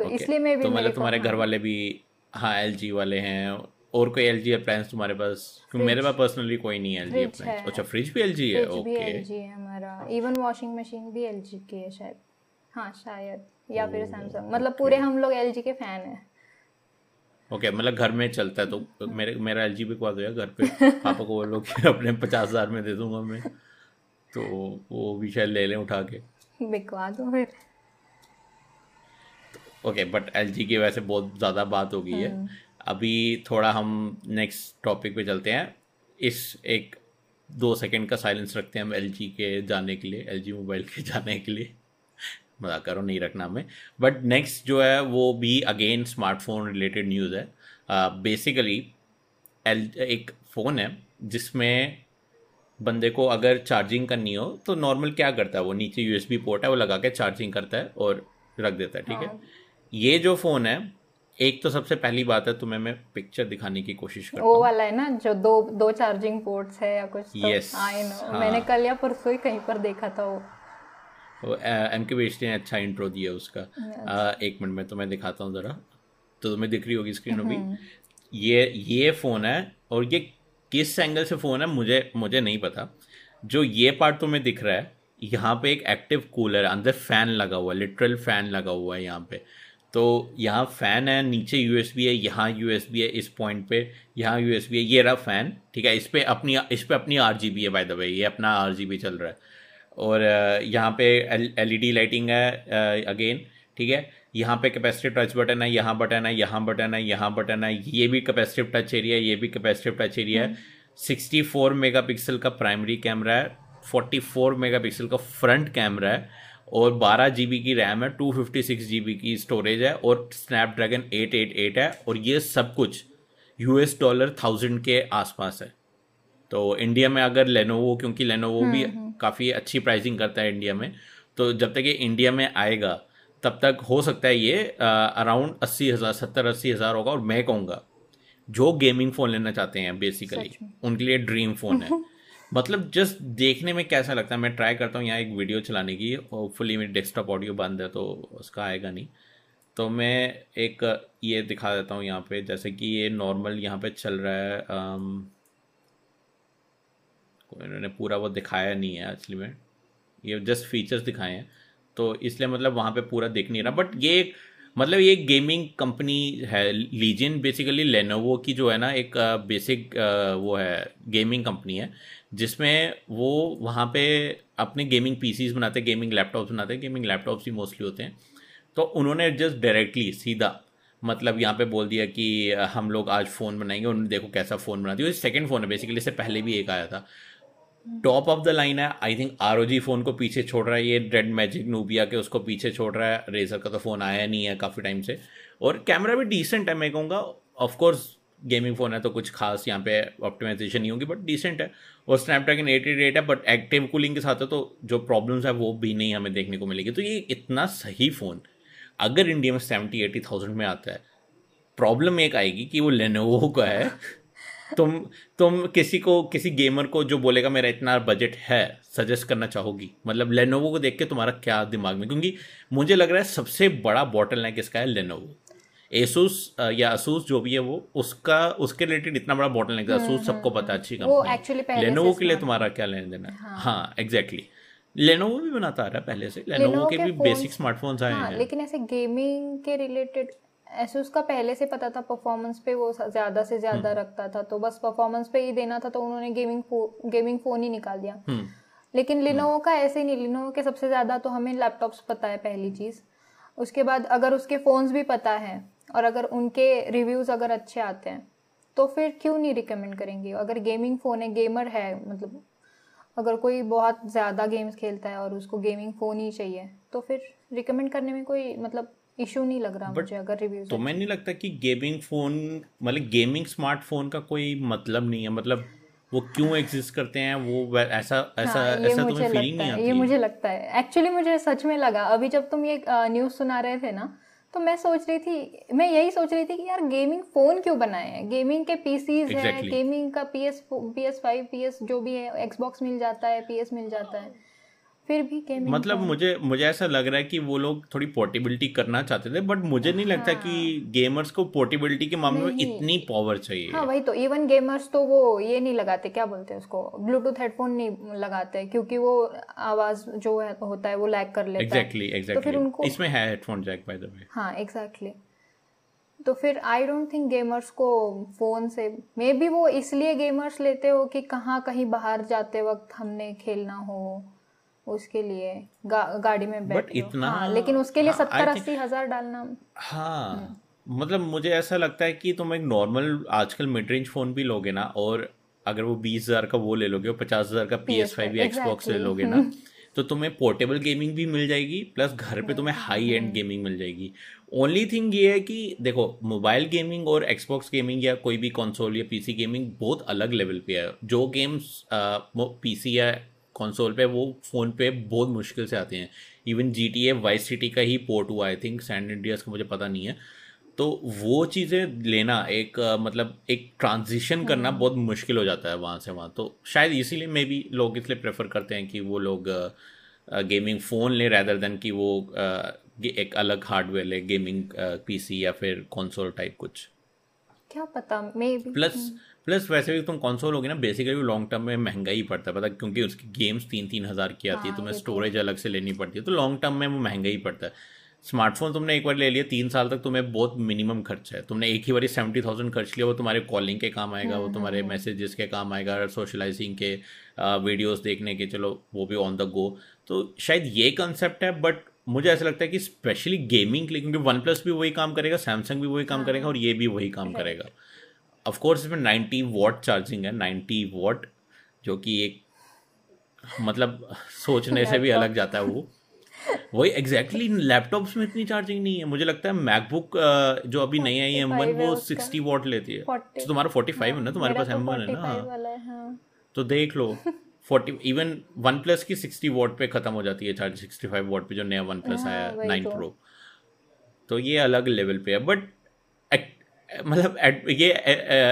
तो ओके इसलिए मैं भी तो मतलब तुम्हारे घर हाँ, वाले भी हाँ एल वाले हैं और कोई एल जी अप्लायंस तुम्हारे पास? क्योंकि मेरे पास पर्सनली कोई नहीं है एल जी अप्लायंस अच्छा फ्रिज भी एल जी है? ओके एलजी है हमारा। इवन वॉशिंग मशीन भी एलजी की है शायद। हाँ शायद। या फिर सैमसंग मतलब पूरे हम लोग एलजी के फ़ैन हैं। ओके okay, मतलब घर में चलता है तो मेरे मेरा एल जी बिकवा दो घर पे। [laughs] पापा को बोलो कि अपने पचास हज़ार में दे दूँगा मैं। तो वो भी शायद ले लें उठा के। बिकवा दो फिर। ओके बट एलजी की वैसे बहुत ज़्यादा बात हो गई है। हम्म। अभी थोड़ा हम नेक्स्ट टॉपिक पे चलते हैं। इस एक दो सेकंड का साइलेंस रखते हैं हम एलजी के जाने के लिए एलजी मोबाइल के जाने के लिए। मज़ाक करो नहीं रखना हमें। बट नेक्स्ट जो है वो भी अगेन स्मार्टफ़ोन रिलेटेड न्यूज़ है। बेसिकली uh, एल एक फ़ोन है जिसमें बंदे को अगर चार्जिंग करनी हो तो नॉर्मल क्या करता है वो? नीचे यूएसबी पोर्ट है वो लगा के चार्जिंग करता है और रख देता है ठीक है? हाँ। ये जो फ़ोन है एक तो सबसे पहली बात है तुम्हें मैं पिक्चर दिखाने की कोशिश करता वो वाला है ना जो दो दो चार्जिंग पोर्ट्स है या कुछ तो। Yes, आई नो हाँ. मैंने कल या परसों ही कहीं पर देखा था वो। एम के बेचते ने अच्छा इंट्रो दिया उसका। आ, एक मिनट में तुम्हें दिखाता हूँ ज़रा। तो तुम्हें दिख रही होगी स्क्रीन अभी। हम्म। ये ये फ़ोन है और ये किस एंगल से फ़ोन है मुझे मुझे नहीं पता। जो ये पार्ट तुम्हें दिख रहा है यहाँ पे एक एक्टिव कूलर है अंदर फ़ैन लगा हुआ है लिटरल फ़ैन लगा हुआ है यहाँ पे। तो यहाँ फ़ैन है नीचे यूएसबी है यहाँ यूएसबी है इस पॉइंट पे यहाँ यूएसबी है ये रहा फ़ैन ठीक है? इस पर अपनी इस पर अपनी आर जी बी है बाय द वे ये अपना आर जी बी चल रहा है। और यहाँ पे एल ई डी लाइटिंग है अगेन ठीक है? यहाँ पे कैपेसिटिव टच बटन है यहाँ बटन है यहाँ बटन है यहाँ बटन है ये भी कैपेसिटिव टच एरिया है ये भी कैपेसिटिव टच एरिया है। सिक्सटी फोर मेगा पिक्सल का प्राइमरी कैमरा है फोर्टी फोर मेगा पिक्सल का फ्रंट कैमरा है और बारह जी की रैम है टू फिफ्टी की स्टोरेज है और स्नैपड्रैगन एट एट एट है और ये सब कुछ यूएस डॉलर थाउज़ेंड के आसपास है। तो इंडिया में अगर लेनोवो क्योंकि लेनोवो भी हम्म, हम्म। काफ़ी अच्छी प्राइसिंग करता है इंडिया में तो जब तक ये इंडिया में आएगा तब तक हो सकता है ये अराउंड अस्सी हज़ार सत्तर अस्सी हज़ार होगा और मैं कहूँगा जो गेमिंग फ़ोन लेना चाहते हैं बेसिकली उनके लिए ड्रीम फ़ोन है। मतलब जस्ट देखने में कैसा लगता है? मैं ट्राई करता हूँ यहाँ एक वीडियो चलाने की। और फुली मेरी डेस्कटॉप ऑडियो बंद है तो उसका आएगा नहीं। तो मैं एक ये दिखा देता हूँ यहाँ पे। जैसे कि ये नॉर्मल यहाँ पे चल रहा है आम, इन्होंने पूरा वो दिखाया नहीं है एक्चुअली में। ये जस्ट फीचर्स दिखाए हैं। तो इसलिए मतलब वहाँ पे पूरा दिख नहीं रहा। बट ये एक मतलब ये गेमिंग कंपनी है लीजियन बेसिकली लेनोवो की जो है ना एक बेसिक वो है गेमिंग कंपनी है। जिसमें वो वहाँ पे अपने गेमिंग पीसीज बनाते हैं गेमिंग लैपटॉप्स बनाते हैं गेमिंग लैपटॉप्स ही मोस्टली होते हैं। तो उन्होंने जस्ट डायरेक्टली सीधा मतलब यहाँ पे बोल दिया कि, हम लोग आज फ़ोन बनाएँगे, उन्होंने देखो कैसा फ़ोन बना दिया सेकेंड फ़ोन है बेसिकली इससे पहले भी एक आया था। टॉप ऑफ़ द लाइन है आई थिंक ROG फ़ोन को पीछे छोड़ रहा है, ये रेड मैजिक नूबिया के उसको पीछे छोड़ रहा है। रेजर का तो फ़ोन आया नहीं है काफ़ी टाइम से। और कैमरा भी डिसेंट है, मैं कहूँगा। ऑफकोर्स गेमिंग फ़ोन है तो कुछ खास यहाँ पे ऑप्टिमाइजेशन नहीं होगी बट डिसेंट है। और स्नैपड्रैगन एट एट है बट एक्टिव कूलिंग के साथ है तो जो प्रॉब्लम्स है वो भी नहीं हमें देखने को मिलेगी। तो ये इतना सही फ़ोन अगर इंडिया में सेवेंटी एटी थाउज़ेंड में आता है प्रॉब्लम एक आएगी कि वो लेनोवो का है। [laughs] तुम तुम किसी को किसी गेमर को जो बोलेगा मेरा इतना बजट है सजेस्ट करना चाहोगी। मतलब लेनोवो को देख के तुम्हारा क्या दिमाग में क्योंकि मुझे लग रहा है सबसे बड़ा बॉटल नेक इसका है लेनोवो एसूस या असूस जो भी है वो उसका उसके रिलेटेड इतना बड़ा बॉटल नेक असूस हम्म, सबको हम्म, पता अच्छी कंपनी लेनोवो के लिए तुम्हारा क्या लेने देना है? हाँ। एग्जैक्टली लेनोवो भी बनाता आ रहा है पहले से। लेनोवो के भी बेसिक स्मार्टफोन्स आए हाँ, हैं। लेकिन ऐसे गेमिंग के रिलेटेड ऐसे उसका पहले से पता था परफॉर्मेंस पे वो ज़्यादा से ज़्यादा हम्म। रखता था तो बस परफॉर्मेंस पे ही देना था तो उन्होंने गेमिंग फो, गेमिंग फ़ोन ही निकाल दिया। लेकिन लिनोवो हम्म। का ऐसे ही नहीं लिनोवो के सबसे ज़्यादा तो हमें लैपटॉप्स पता है पहली चीज़। उसके बाद अगर उसके फ़ोन्स भी पता है और अगर उनके रिव्यूज़ अगर अच्छे आते हैं तो फिर क्यों नहीं रिकमेंड करेंगे? अगर गेमिंग फ़ोन है गेमर है मतलब अगर कोई बहुत ज़्यादा गेम्स खेलता है और उसको गेमिंग फ़ोन ही चाहिए तो फिर रिकमेंड करने में कोई मतलब इशू नहीं लग रहा मुझे अगर रिव्यू तो मैं नहीं लगता कि गेमिंग फ़ोन मतलब गेमिंग स्मार्टफ़ोन का कोई मतलब नहीं है। मतलब वो क्यों एग्जिस्ट करते हैं वो ऐसा ऐसा हाँ, ऐसा तुम्हें फीलिंग नहीं आती ये मुझे लगता है। एक्चुअली मुझे सच में लगा अभी जब तुम ये न्यूज़ सुना रहे थे ना तो मैं सोच रही थी मैं यही सोच रही थी कि यार गेमिंग फ़ोन क्यों बनाए हैं गेमिंग के पीसीज exactly. हैं गेमिंग का P S P S five P S जो भी है एक्सबॉक्स मिल जाता है पी एस मिल जाता है फिर भी गेमिंग मतलब मुझे मुझे ऐसा लग रहा है कि वो लोग थोड़ी पोर्टेबिलिटी करना चाहते थे बट मुझे नहीं लगता हाँ। कि गेमर्स को पोर्टेबिलिटी के मामले में इतनी पावर चाहिए। हाँ वही तो इवन गेमर्स तो वो ये नहीं लगाते क्या बोलते हैं उसको ब्लूटूथ हेडफोन नहीं लगाते क्योंकि वो आवाज़ जो है होता है वो लैग कर लेता exactly, है। Exactly. तो फिर उनको इसमें है headphone jack by the way हाँ एग्जैक्टली तो फिर आई डोंट थिंक गेमर्स को फ़ोन से मे बी वो इसलिए गेमर्स लेते हो कि कहाँ कहीं बाहर जाते वक्त हमने खेलना हो। उसके लिए गा, गाड़ी में बैठ इतना हाँ, लेकिन उसके लिए हाँ, सत्तर अस्सी हज़ार डालना। हाँ हम्म। मतलब मुझे ऐसा लगता है कि तुम एक नॉर्मल आजकल मिड रेंज फ़ोन भी लोगे ना और अगर वो बीस हज़ार का वो ले लोगे और पचास हज़ार का पी एस फाइव या एक्सबॉक्स ले. लोगे ना तो तुम्हें पोर्टेबल गेमिंग भी मिल जाएगी प्लस घर पे तुम्हें हाई एंड गेमिंग मिल जाएगी। ओनली थिंग ये है कि देखो मोबाइल गेमिंग और एक्सबॉक्स गेमिंग या कोई भी कंसोल या पीसी गेमिंग बहुत अलग लेवल पे है। जो गेम्स पीसी या कंसोल पे वो फ़ोन पे बहुत मुश्किल से आते हैं। Even G T A Vice City का ही पोर्ट हुआ आई थिंक सैंड इंडियाज का मुझे पता नहीं है। तो वो चीज़ें लेना एक मतलब एक ट्रांजिशन करना बहुत मुश्किल हो जाता है वहाँ से वहाँ। तो शायद इसीलिए मे भी लोग इसलिए प्रेफर करते हैं कि वो लोग गेमिंग फ़ोन लें रैदर देन कि वो एक अलग हार्डवेयर ले गेमिंग पीसी या फिर कंसोल टाइप कुछ। क्या पता मे प्लस प्लस वैसे भी तुम कंसोल होगी ना बेसिकली लॉन्ग टर्म में महँगा ही पड़ता है पता क्योंकि उसकी गेम्स तीन तीन हज़ार की आती है हाँ, तुम्हें स्टोरेज अलग से लेनी पड़ती है तो लॉन्ग टर्म में वो महँगा ही पड़ता है। स्मार्टफ़ोन तुमने एक बार ले लिया तीन साल तक तुम्हें बहुत मिनिमम खर्च है। तुमने एक ही बार सेवेंटी थाउज़ेंड खर्च लिया वो तुम्हारे कॉलिंग के काम आएगा वो तुम्हारे मैसेजेस के काम आएगा सोशलाइजिंग के वीडियोस देखने के चलो वो भी ऑन द गो तो शायद ये कंसेप्ट है बट मुझे ऐसा लगता है कि स्पेशली गेमिंग के लिए क्योंकि वन प्लस भी वही काम करेगा सैमसंग भी वही काम करेगा और ये भी वही काम करेगा। ऑफ़ कोर्स इसमें 90 वॉट चार्जिंग है 90 वॉट जो कि एक मतलब सोचने से भी अलग जाता है वो। वही एग्जैक्टली लैपटॉप्स में इतनी चार्जिंग नहीं है। मुझे लगता है मैकबुक जो अभी नई आई है एम वन वो सिक्सटी वॉट लेती है। 40 तो तुम्हारा 45 है ना? तुम्हारे पास तो एम वन है ना? हाँ। है तो देख लो 40 इवन वन प्लस की 60 वॉट पे खत्म हो जाती है चार्ज 65 वॉट पे जो नया वन प्लस हाँ, आया नाइन तो। प्रो तो ये अलग लेवल पे है। बट मतलब ये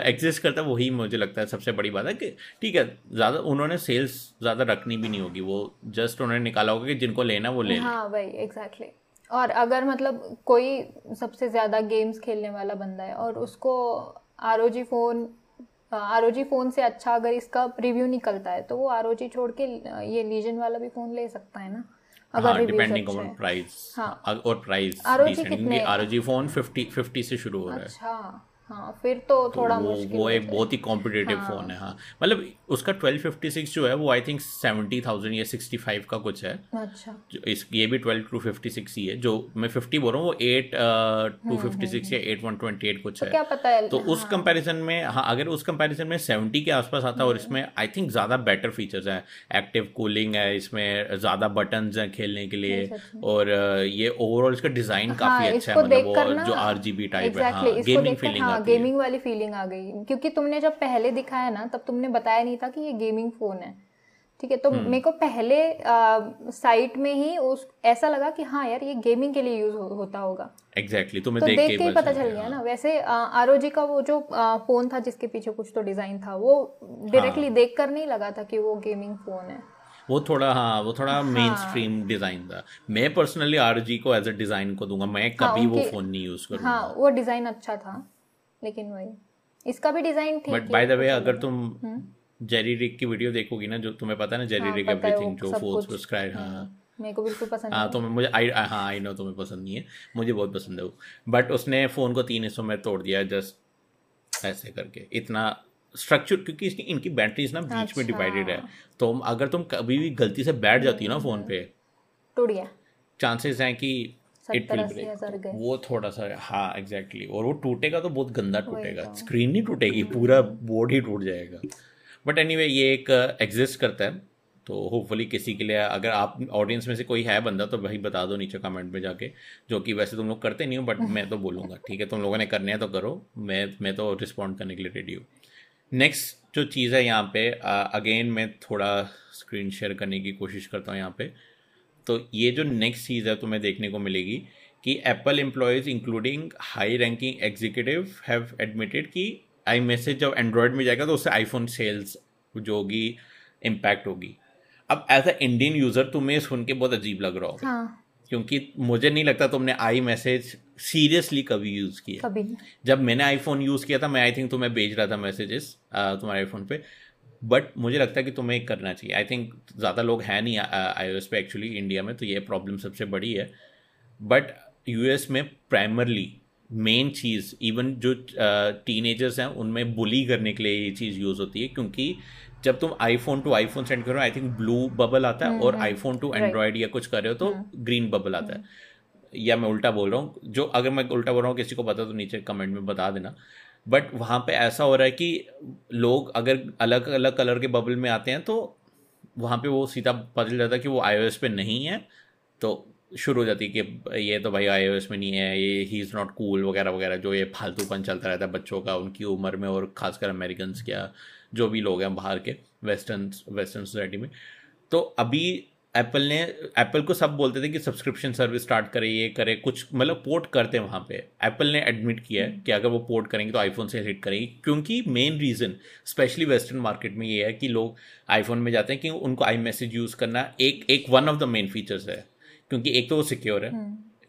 एग्जिस्ट करता वही मुझे लगता है सबसे बड़ी बात है कि, ठीक है, ज़्यादा उन्होंने सेल्स ज़्यादा रखनी भी नहीं होगी, वो जस्ट उन्होंने निकाला होगा कि जिनको लेना वो ले हाँ वही एग्जैक्टली exactly. और अगर मतलब कोई सबसे ज़्यादा गेम्स खेलने वाला बंदा है और उसको ROG फ़ोन आर फ़ोन से अच्छा अगर इसका रिव्यू निकलता है तो वो ROG छोड़ के ये लीजन वाला भी फ़ोन ले सकता है ना अगर हाँ डिपेंडिंग ऑन प्राइस हाँ। और price ROG phone fifty fifty से शुरू हो रहा है। अच्छा। हाँ फिर तो थोड़ा वो मुश्किल वो एक बहुत ही कॉम्पिटेटिव फ़ोन है हाँ। मतलब उसका 1256 जो है वो आई थिंक 70000 या 65 का कुछ है। अच्छा। इस ये भी 12 टू 56 ही है। जो मैं 50 बोल रहा हूँ वो 8 टू 56 या 8 128 कुछ है। क्या पता है? तो उस कंपैरिजन में हाँ अगर उस कंपैरिजन में 70 के आसपास आता है और इसमें आई थिंक ज़्यादा बेटर फीचर्स हैं। एक्टिव कूलिंग है इसमें ज़्यादा बटन हैं खेलने के लिए और ये ओवरऑल इसका डिज़ाइन काफ़ी हाँ, अच्छा है मतलब वो जो आर जी बी टाइप है एग्जैक्टली हाँ गेमिंग फीलिंग हाँ आती है। गेमिंग वाली फीलिंग आ गई। क्योंकि तुमने जब पहले दिखाया ना तब तुमने बताया नहीं था कि ये गेमिंग फ़ोन है। ठीक है तो हम्म। मेरे को पहले साइट में ही उस ऐसा लगा कि हाँ यार ये गेमिंग के लिए यूज़ हो, होता होगा। एग्जैक्टली तुम्हें तो देख देख के ही पता चल गया। ना। वैसे आर का वो जो फ़ोन था जिसके पीछे कुछ तो डिज़ाइन था वो हाँ। डायरेक्टली देख कर नहीं लगा था कि वो गेमिंग फ़ोन है। वो थोड़ा हाँ वो थोड़ा मेन स्ट्रीम डिज़ाइन था। मैं पर्सनली आर को एज अ डिज़ाइन को दूँगा। मैं कभी वो उनके- फ़ोन नहीं यूज़ करूँगा। हाँ वो डिज़ाइन अच्छा था। लेकिन वही। इसका भी डिज़ाइन ठीक बट बाय द वे अगर तुम जेरी रिक की वीडियो देखोगी ना जो तुम्हें पता है ना जेरी रिक एवरीथिंग जो फोर्स। सब्सक्राइब हाँ। मेरे को बिल्कुल पसंद हाँ तो मुझे आई हाँ आई नो तुम्हें पसंद नहीं है। मुझे बहुत पसंद है वो। बट उसने फ़ोन को तीन हिस्सों में तोड़ दिया जस्ट ऐसे करके। इतना स्ट्रक्चर क्योंकि इसकी इनकी बैटरीज ना बीच में अच्छा। डिवाइडेड है। तो अगर तुम कभी भी गलती से बैठ जाती हो ना फ़ोन पे टूट गया। चांसेस हैं कि इट सत्तर विल ब्रेक वो थोड़ा सा हाँ एग्जैक्टली exactly. और वो टूटेगा तो बहुत गंदा टूटेगा। तो। स्क्रीन नहीं टूटेगी [laughs] पूरा बोर्ड ही टूट जाएगा। बट एनीवे ये एक एग्जिस्ट करता है। तो होपफुली किसी के लिए अगर आप ऑडियंस में से कोई है बंदा तो भाई बता दो नीचे कमेंट में जाके जो कि वैसे तुम लोग करते नहीं हो बट मैं तो बोलूँगा [laughs] ठीक है? तुम लोगों ने करने हैं तो करो। मैं मैं तो रिस्पॉन्ड करने के लिए रेडी हूँ। नेक्स्ट जो चीज़ है यहाँ पे अगेन मैं थोड़ा स्क्रीन शेयर करने की कोशिश करता हूँ यहाँ पे। तो ये जो नेक्स्ट चीज़ है तुम्हें देखने को मिलेगी कि Apple employees including high ranking executive have admitted कि आई मैसेज जब एंड्रॉयड में जाएगा तो उससे आईफोन सेल्स जो होगी इम्पैक्ट होगी। अब एज अ इंडियन यूज़र तुम्हें सुन के बहुत अजीब लग रहा होगा। हाँ। क्योंकि मुझे नहीं लगता तुमने आई मैसेज सीरियसली कभी यूज़ किया। कभी नहीं। जब मैंने आईफोन यूज़ किया था मैं आई थिंक तुम्हें भेज रहा था मैसेजेस तुम्हारे आईफोन पे। बट मुझे लगता है कि तुम्हें करना चाहिए। आई थिंक ज़्यादा लोग हैं नहीं आई एस पे एक्चुअली इंडिया में तो ये प्रॉब्लम सबसे बड़ी है। बट यूएस में प्राइमरली मेन चीज़ इवन जो टीनेजर्स हैं उनमें बुली करने के लिए ये चीज़ यूज़ होती है। क्योंकि जब तुम आईफोन टू आईफोन सेंड करो आई थिंक ब्लू बबल आता है और आईफोन टू एंड्रॉयड या कुछ कर रहे हो तो ग्रीन बबल आता है। या मैं उल्टा बोल रहा हूँ जो अगर मैं उल्टा बोल रहा हूँ किसी को पता तो नीचे कमेंट में बता देना। बट वहाँ पे ऐसा हो रहा है कि लोग अगर अलग अलग कलर के बबल में आते हैं तो वहाँ पे वो सीधा पता चल जाता है कि वो आईओएस पे नहीं है तो शुरू हो जाती है कि ये तो भाई आईओएस में नहीं है, ये ही इज़ नॉट कूल वगैरह वगैरह, जो ये फालतूपन चलता रहता है बच्चों का, उनकी उम्र में और ख़ासकर अमेरिकन क्या, जो भी लोग हैं बाहर के वेस्टर्न वेस्टर्न सोसाइटी में। तो अभी एप्पल ने एप्पल को सब बोलते थे कि सब्सक्रिप्शन सर्विस स्टार्ट करे ये करे कुछ मतलब पोर्ट करते हैं वहाँ पे। एप्पल ने एडमिट किया है कि अगर वो पोर्ट करेंगे तो आईफोन से हिट करेंगे क्योंकि main reason specially western market में ये है कि लोग आईफोन में जाते हैं कि उनको आई मैसेज यूज़ करना एक एक one of the main features है क्योंकि एक तो वो सिक्योर है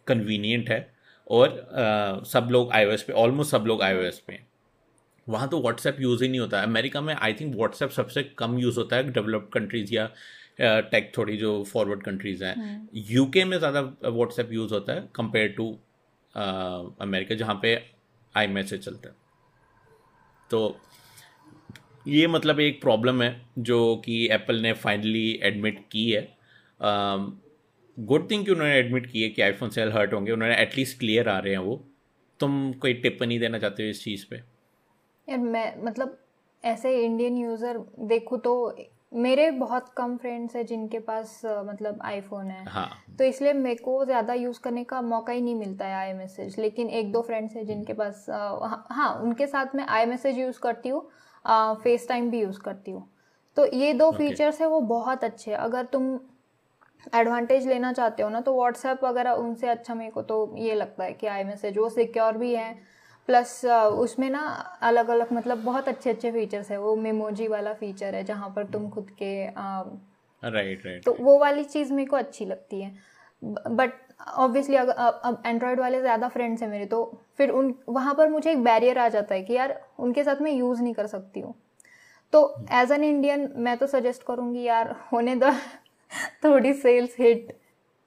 कन्वीनियंट है और आ, सब लोग आई पे ऑलमोस्ट सब लोग आई पे वहाँ तो व्हाट्सएप यूज़ ही नहीं होता। है अमेरिका में आई थिंक व्हाट्सएप सबसे कम यूज़ होता है डेवलप्ड कंट्रीज़ या टेक थोड़ी जो फॉरवर्ड कंट्रीज़ हैं। यूके में ज़्यादा व्हाट्सएप यूज़ होता है कंपेयर टू अमेरिका जहाँ पे आई मैसेज चलता है। तो ये मतलब एक प्रॉब्लम है जो कि एप्पल ने फाइनली एडमिट की है। गुड थिंग कि उन्होंने एडमिट की है कि आईफोन सेल हर्ट होंगे उन्होंने एटलीस्ट क्लियर आ रहे हैं वो। तुम कोई टिप्पणी देना चाहते हो इस चीज़ पे? यार मैं मतलब ऐसे इंडियन यूज़र देखूँ तो मेरे बहुत कम फ्रेंड्स हैं जिनके पास मतलब आईफोन है। हाँ. तो इसलिए मेरे को ज़्यादा यूज़ करने का मौका ही नहीं मिलता है आई मैसेज लेकिन एक दो फ्रेंड्स हैं जिनके पास हाँ, हाँ उनके साथ मैं आई मैसेज यूज़ करती हूँ फेस टाइम भी यूज़ करती हूँ। तो ये दो okay. फीचर्स है वो बहुत अच्छे अगर तुम एडवांटेज लेना चाहते हो ना तो व्हाट्सएप वगैरह उनसे अच्छा मेरे को तो ये लगता है कि आई मैसेज वो सिक्योर भी है। प्लस उसमें ना अलग अलग मतलब बहुत अच्छे अच्छे फीचर्स है। वो मेमोजी वाला फीचर है जहाँ पर तुम खुद के राइट राइट तो वो वाली चीज़ मेरे को अच्छी लगती है। बट ऑब्वियसली अगर अब एंड्रॉयड वाले ज़्यादा फ्रेंड्स हैं मेरे तो फिर उन वहाँ पर मुझे एक बैरियर आ जाता है कि यार उनके साथ मैं यूज़ नहीं कर सकती हूँ। तो एज एन इंडियन मैं तो सजेस्ट करूँगी यार होने दो। [laughs] थोड़ी सेल्स हिट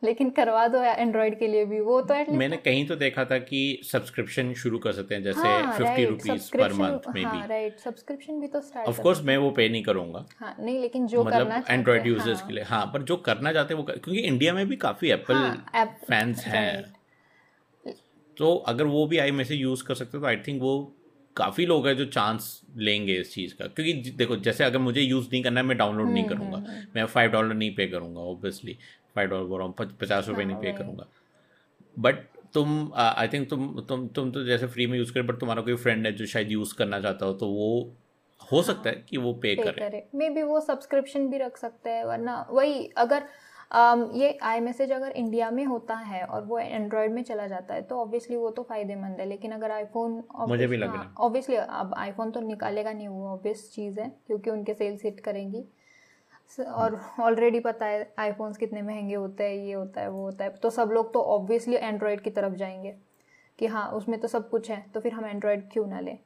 लेकिन करवा दो एंड्रॉइड के लिए भी वो तो मैंने कहीं तो देखा था कि सब्सक्रिप्शन शुरू कर सकते हैं जैसे फिफ्टी रुपीज़ पर मंथ में भी राइट सब्सक्रिप्शन भी तो स्टार्ट ऑफ़ कोर्स मैं वो पे नहीं करूँगा। हाँ नहीं लेकिन जो मतलब करना एंड्रॉइड यूज़र्स हाँ। के लिए हाँ पर जो करना चाहते हैं वो क्योंकि इंडिया में भी काफ़ी एप्पल फैंस हैं। तो अगर वो भी आई मैसेज यूज़ कर सकते तो आई थिंक वो काफ़ी लोग हैं जो चांस लेंगे इस चीज़ का। क्योंकि देखो जैसे अगर मुझे यूज़ नहीं करना है मैं डाउनलोड नहीं हम्म, करूँगा। हम्म, हम्म। मैं फाइव डॉलर नहीं पे करूँगा ऑब्वियसली फाइव डॉलर बोल रहा हूँ पचास रुपये नहीं पे हाँ, करूँगा। बट तुम आई थिंक तुम तुम तुम तो जैसे फ्री में यूज़ करे बट तुम्हारा कोई फ्रेंड है जो शायद यूज़ करना चाहता हो तो वो हो सकता है कि वो पे, पे करे। मे बी वो सब्सक्रिप्शन भी रख सकते हैं वरना वही अगर um, ये आई मैसेज अगर इंडिया में होता है और वो एंड्रॉयड में चला जाता है तो ऑब्वियसली वो तो फ़ायदेमंद है लेकिन अगर आईफोन मुझे भी लग रहा है। ऑब्वियसली अब आईफोन तो निकालेगा नहीं वो ऑब्वियस चीज़ है क्योंकि उनके सेल्स हिट करेंगी। और ऑलरेडी पता है आईफोन्स कितने महँगे होते हैं ये होता है वो होता है। तो सब लोग तो ऑब्वियसली एंड्रॉयड की तरफ़ जाएँगे कि हाँ उसमें तो सब कुछ है तो फिर हम एंड्रॉयड क्यों ना लें?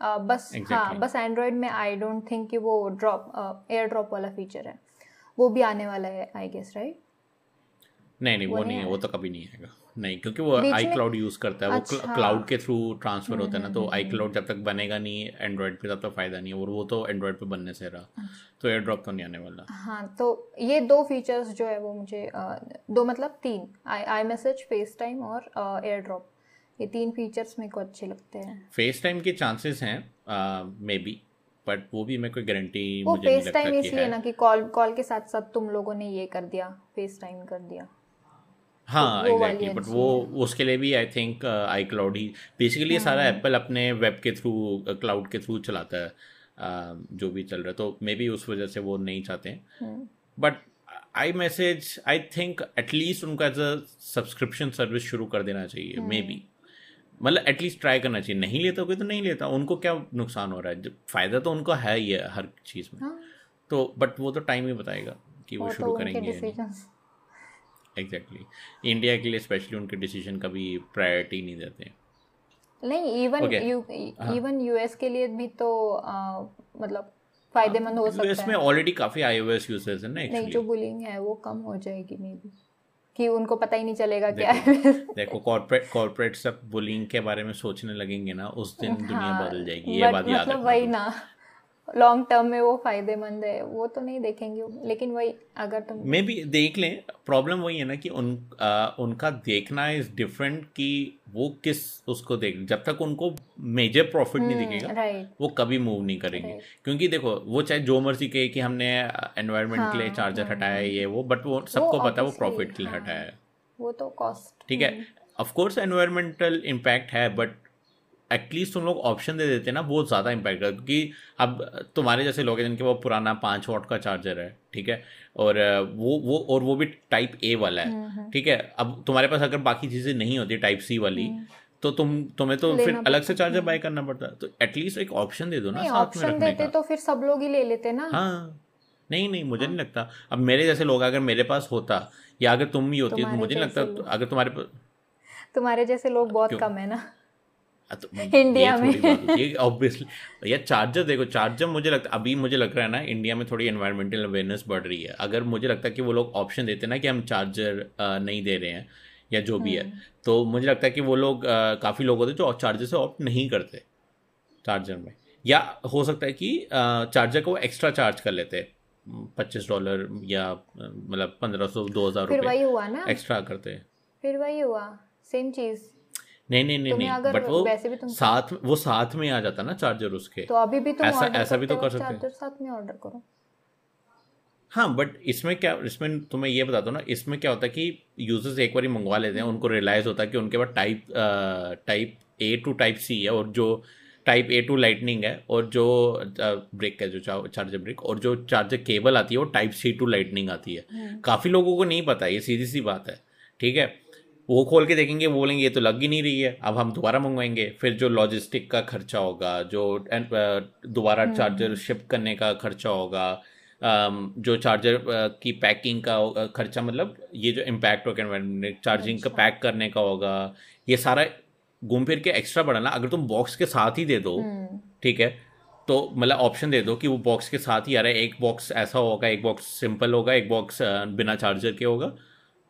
uh, बस exactly. हाँ बस एंड्रॉयड में आई डोंट थिंक कि वो ड्रॉप एयर ड्रॉप वाला फीचर है। वो भी आने वाला है आई गेस राइट नहीं नहीं वो, वो नहीं है वो तो कभी नहीं आएगा। नहीं क्योंकि वो आई क्लाउड यूज़ करता है अच्छा। वो क्लाउड के थ्रू ट्रांसफ़र होता है ना तो आई हम्म, क्लाउड हम्म, जब तक बनेगा नहीं एंड्रॉइड पे तब तक फ़ायदा नहीं है और वो तो एंड्रॉइड पे बनने से रहा अच्छा। तो एयर ड्रॉप तो नहीं आने वाला। हाँ तो ये दो फीचर्स जो है वो मुझे दो मतलब तीन आई मैसेज फेस टाइम और एयर ड्रॉप ये तीन फीचर्स मेरे को अच्छे लगते हैं। फेस टाइम के चांसेस हैं मे बी बट वो भी मैं कोई गारंटी मुझे नहीं लगता कि है। ना कि कॉल कॉल के साथ साथ तुम लोगों ने ये कर दिया फेस टाइम कर दिया। हाँ एग्जैक्टली बट वो उसके लिए भी आई थिंक आई क्लाउड ही बेसिकली ये सारा एप्पल हम्म। अपने वेब के थ्रू क्लाउड के थ्रू चलाता है uh, जो भी चल रहा है। तो मे बी उस वजह से वो नहीं चाहते हैं। But iMessage I think at least उनका एज अ सब्सक्रिप्शन सर्विस शुरू कर देना चाहिए मे बी हम्म। मतलब एटलीस्ट ट्राई करना चाहिए। नहीं लेता कोई तो नहीं लेता। उनको क्या नुकसान हो रहा है? फ़ायदा तो उनका है ही है हर चीज़ में। हाँ। तो बट वो तो टाइम ही बताएगा कि वो, वो शुरू तो करेंगे एग्जैक्टली exactly. इंडिया के लिए स्पेशली उनके डिसीज़न का भी प्रायोरिटी नहीं देते नहीं इवन इवन यूएस के लिए भी तो आ, मतलब फ़ायदेमंद हो सकता है। यूएस में ऑलरेडी काफ़ी आईओएस यूज़र्स हैं ना एक्चुअली नहीं जो बुलिंग है वो कम हो जाएगी मे बी कि उनको पता ही नहीं चलेगा क्या है देखो कॉर्पोरेट कॉर्पोरेट सब बुलिंग के बारे में सोचने लगेंगे ना उस दिन हाँ, दुनिया बदल जाएगी ये बात याद मतलब वही ना। लॉन्ग टर्म में वो फ़ायदेमंद है वो तो नहीं देखेंगे। लेकिन वही अगर तुम मे भी देख लें प्रॉब्लम वही है ना कि उन आ, उनका देखना इज़ डिफरेंट कि वो किस उसको देख जब तक उनको मेजर प्रॉफिट नहीं हम्म, दिखेगा वो कभी मूव नहीं करेंगे। क्योंकि देखो वो चाहे जो मर्ज़ी कहे कि हमने एनवायरनमेंट के लिए हाँ चार्जर हाँ हटाया है। हाँ ये वो बट वो सबको पता है वो प्रॉफिट के लिए हाँ। हटाया है। वो तो कॉस्ट ठीक है? ऑफ़ कोर्स एनवायरमेंटल इम्पैक्ट है बट एटलीस्ट तुम लोग ऑप्शन दे देते ना वो ज़्यादा इम्पैक्ट है क्योंकि अब तुम्हारे जैसे लोग हैं जिनके वो पुराना पाँच वॉट का चार्जर है ठीक है? और वो वो और वो भी टाइप ए वाला है हम्म ठीक है? अब तुम्हारे पास अगर बाकी चीज़ें नहीं होती टाइप सी वाली हम्म। तो तुम तुम्हें तो फिर अलग से चार्जर हम्म बाय करना पड़ता तो एटलीस्ट एक ऑप्शन दे दो ना साथ में रखने का। तो फिर सब लोग ही ले लेते ना। हाँ। नहीं नहीं मुझे हाँ। नहीं लगता। अब मेरे जैसे लोग अगर मेरे पास होता या अगर तुम ही होती तो मुझे नहीं लगता। अगर तुम्हारे पास तुम्हारे जैसे लोग बहुत कम है ना। हाँ, तो इंडिया में। है ऑब्वियसली या चार्जर देखो चार्जर मुझे लगता अभी मुझे लग रहा है ना इंडिया में थोड़ी एनवायरमेंटल अवेयरनेस बढ़ रही है। अगर मुझे लगता है कि वो लोग ऑप्शन देते ना कि हम चार्जर नहीं दे रहे हैं या जो भी है हम्म। तो मुझे लगता है कि वो लोग काफ़ी लोग होते जो चार्जर से ऑप्ट नहीं करते चार्जर में। या हो सकता है कि चार्जर को एक्स्ट्रा चार्ज कर लेते पच्चीस डॉलर या मतलब पंद्रह सौ दो हज़ार रुपये एक्स्ट्रा करते फिर वही हुआ सेम चीज़। नहीं नहीं नहीं नहीं बट वो वैसे भी तुम साथ वो साथ में आ जाता ना चार्जर उसके। तो अभी भी तुम ऐसा ऐसा भी तो कर सकते हैं। चार्जर साथ में ऑर्डर करो। हाँ बट इसमें क्या इसमें तुम्हें ये बताता हूँ ना इसमें क्या होता है कि यूज़र्स एक बार मंगवा लेते हैं उनको रियलाइज़ होता है कि उनके पास type type A to type C है और जो टाइप ए टू लाइटनिंग है और जो ब्रेक है जो चार्जर ब्रेक और जो चार्जर केबल आती है वो टाइप सी टू लाइटनिंग आती है। हम्म। काफ़ी लोगों को नहीं पता ये सीधी सी बात है ठीक है? वो खोल के देखेंगे वो बोलेंगे ये तो लग ही नहीं रही है अब हम दोबारा मंगवाएँगे। फिर जो लॉजिस्टिक का खर्चा होगा जो दोबारा चार्जर हम्म शिप करने का खर्चा होगा जो चार्जर की पैकिंग का अ, खर्चा मतलब ये जो इम्पैक्ट होगा एनवायरमेंट चार्जिंग का अच्छा। पैक करने का होगा ये सारा घूम फिर के एक्स्ट्रा बढ़ाना अगर तुम बॉक्स के साथ ही दे दो हम्म। ठीक है तो मतलब ऑप्शन दे दो कि वो बॉक्स के साथ ही आ रहा है एक बॉक्स ऐसा होगा एक बॉक्स सिंपल होगा एक बॉक्स बिना चार्जर के होगा।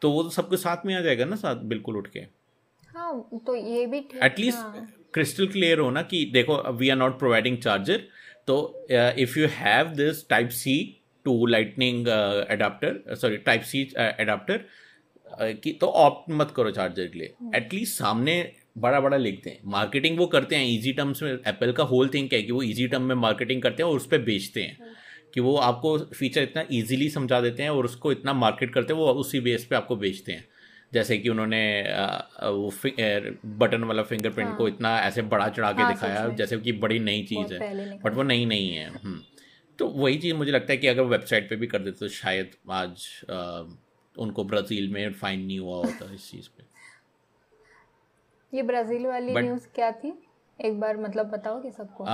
तो वो तो सबके साथ में आ जाएगा ना साथ बिल्कुल उठ के। हाँ तो ये भी एटलीस्ट क्रिस्टल क्लियर हो। ना कि देखो we are not providing charger तो if you have this type C to lightning adapter sorry type C adapter कि तो ऑप्ट मत करो चार्जर के लिए। हम्म। एटलीस्ट सामने बड़ा बड़ा लिखते हैं। मार्केटिंग वो करते हैं इजी टर्म्स में एप्पल का होल थिंग क्या है कि वो इजी टर्म में मार्केटिंग करते हैं और उस पर बेचते हैं। कि वो आपको फीचर इतना ईजिली समझा देते हैं और उसको इतना मार्केट करते हैं वो उसी बेस पे आपको बेचते हैं। जैसे कि उन्होंने वो बटन वाला फिंगरप्रिंट हाँ। को इतना ऐसे बड़ा चढ़ा के हाँ दिखाया जैसे कि बड़ी नई चीज़ है। बट वो नई नहीं है हम्म। तो वही चीज़ मुझे लगता है कि अगर वेबसाइट पे भी कर देते तो शायद आज अ, उनको ब्राज़ील में फाइन नहीं हुआ होता इस चीज़ पे। ये ब्राज़ील वाली न्यूज़ क्या थी? एक बार मतलब बताओगे सबको।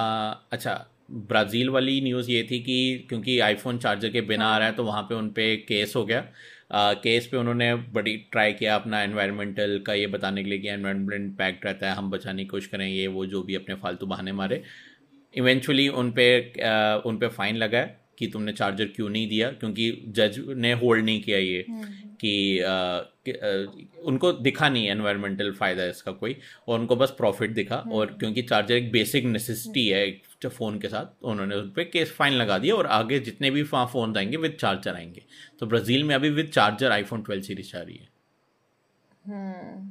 अच्छा ब्राज़ील वाली न्यूज़ ये थी कि क्योंकि आईफोन चार्जर के बिना आ रहा है तो वहाँ पे उन पर केस हो गया। आ, केस पे उन्होंने बड़ी ट्राई किया अपना एनवायरमेंटल का ये बताने के लिए कि एनवायरमेंट इम्पैक्ट रहता है हम बचाने की कोशिश करें ये वो जो भी अपने फालतू बहाने मारे। इवेंचुअली उन पर उन पर फाइन लगा है। कि तुमने चार्जर क्यों नहीं दिया? क्योंकि जज ने होल्ड नहीं किया ये हम्म। कि, आ, कि आ, उनको दिखा नहीं एनवायरमेंटल फ़ायदा इसका कोई और उनको बस प्रॉफिट दिखा। और हम्म क्योंकि चार्जर एक बेसिक नेसेसिटी है एक फ़ोन के साथ उन्होंने उन पर केस फाइन लगा दिया और आगे जितने भी वहाँ फ़ोन आएँगे विद चार्जर आएँगे। तो ब्राज़ील में अभी with charger iPhone twelve series आ रही है। हम्म।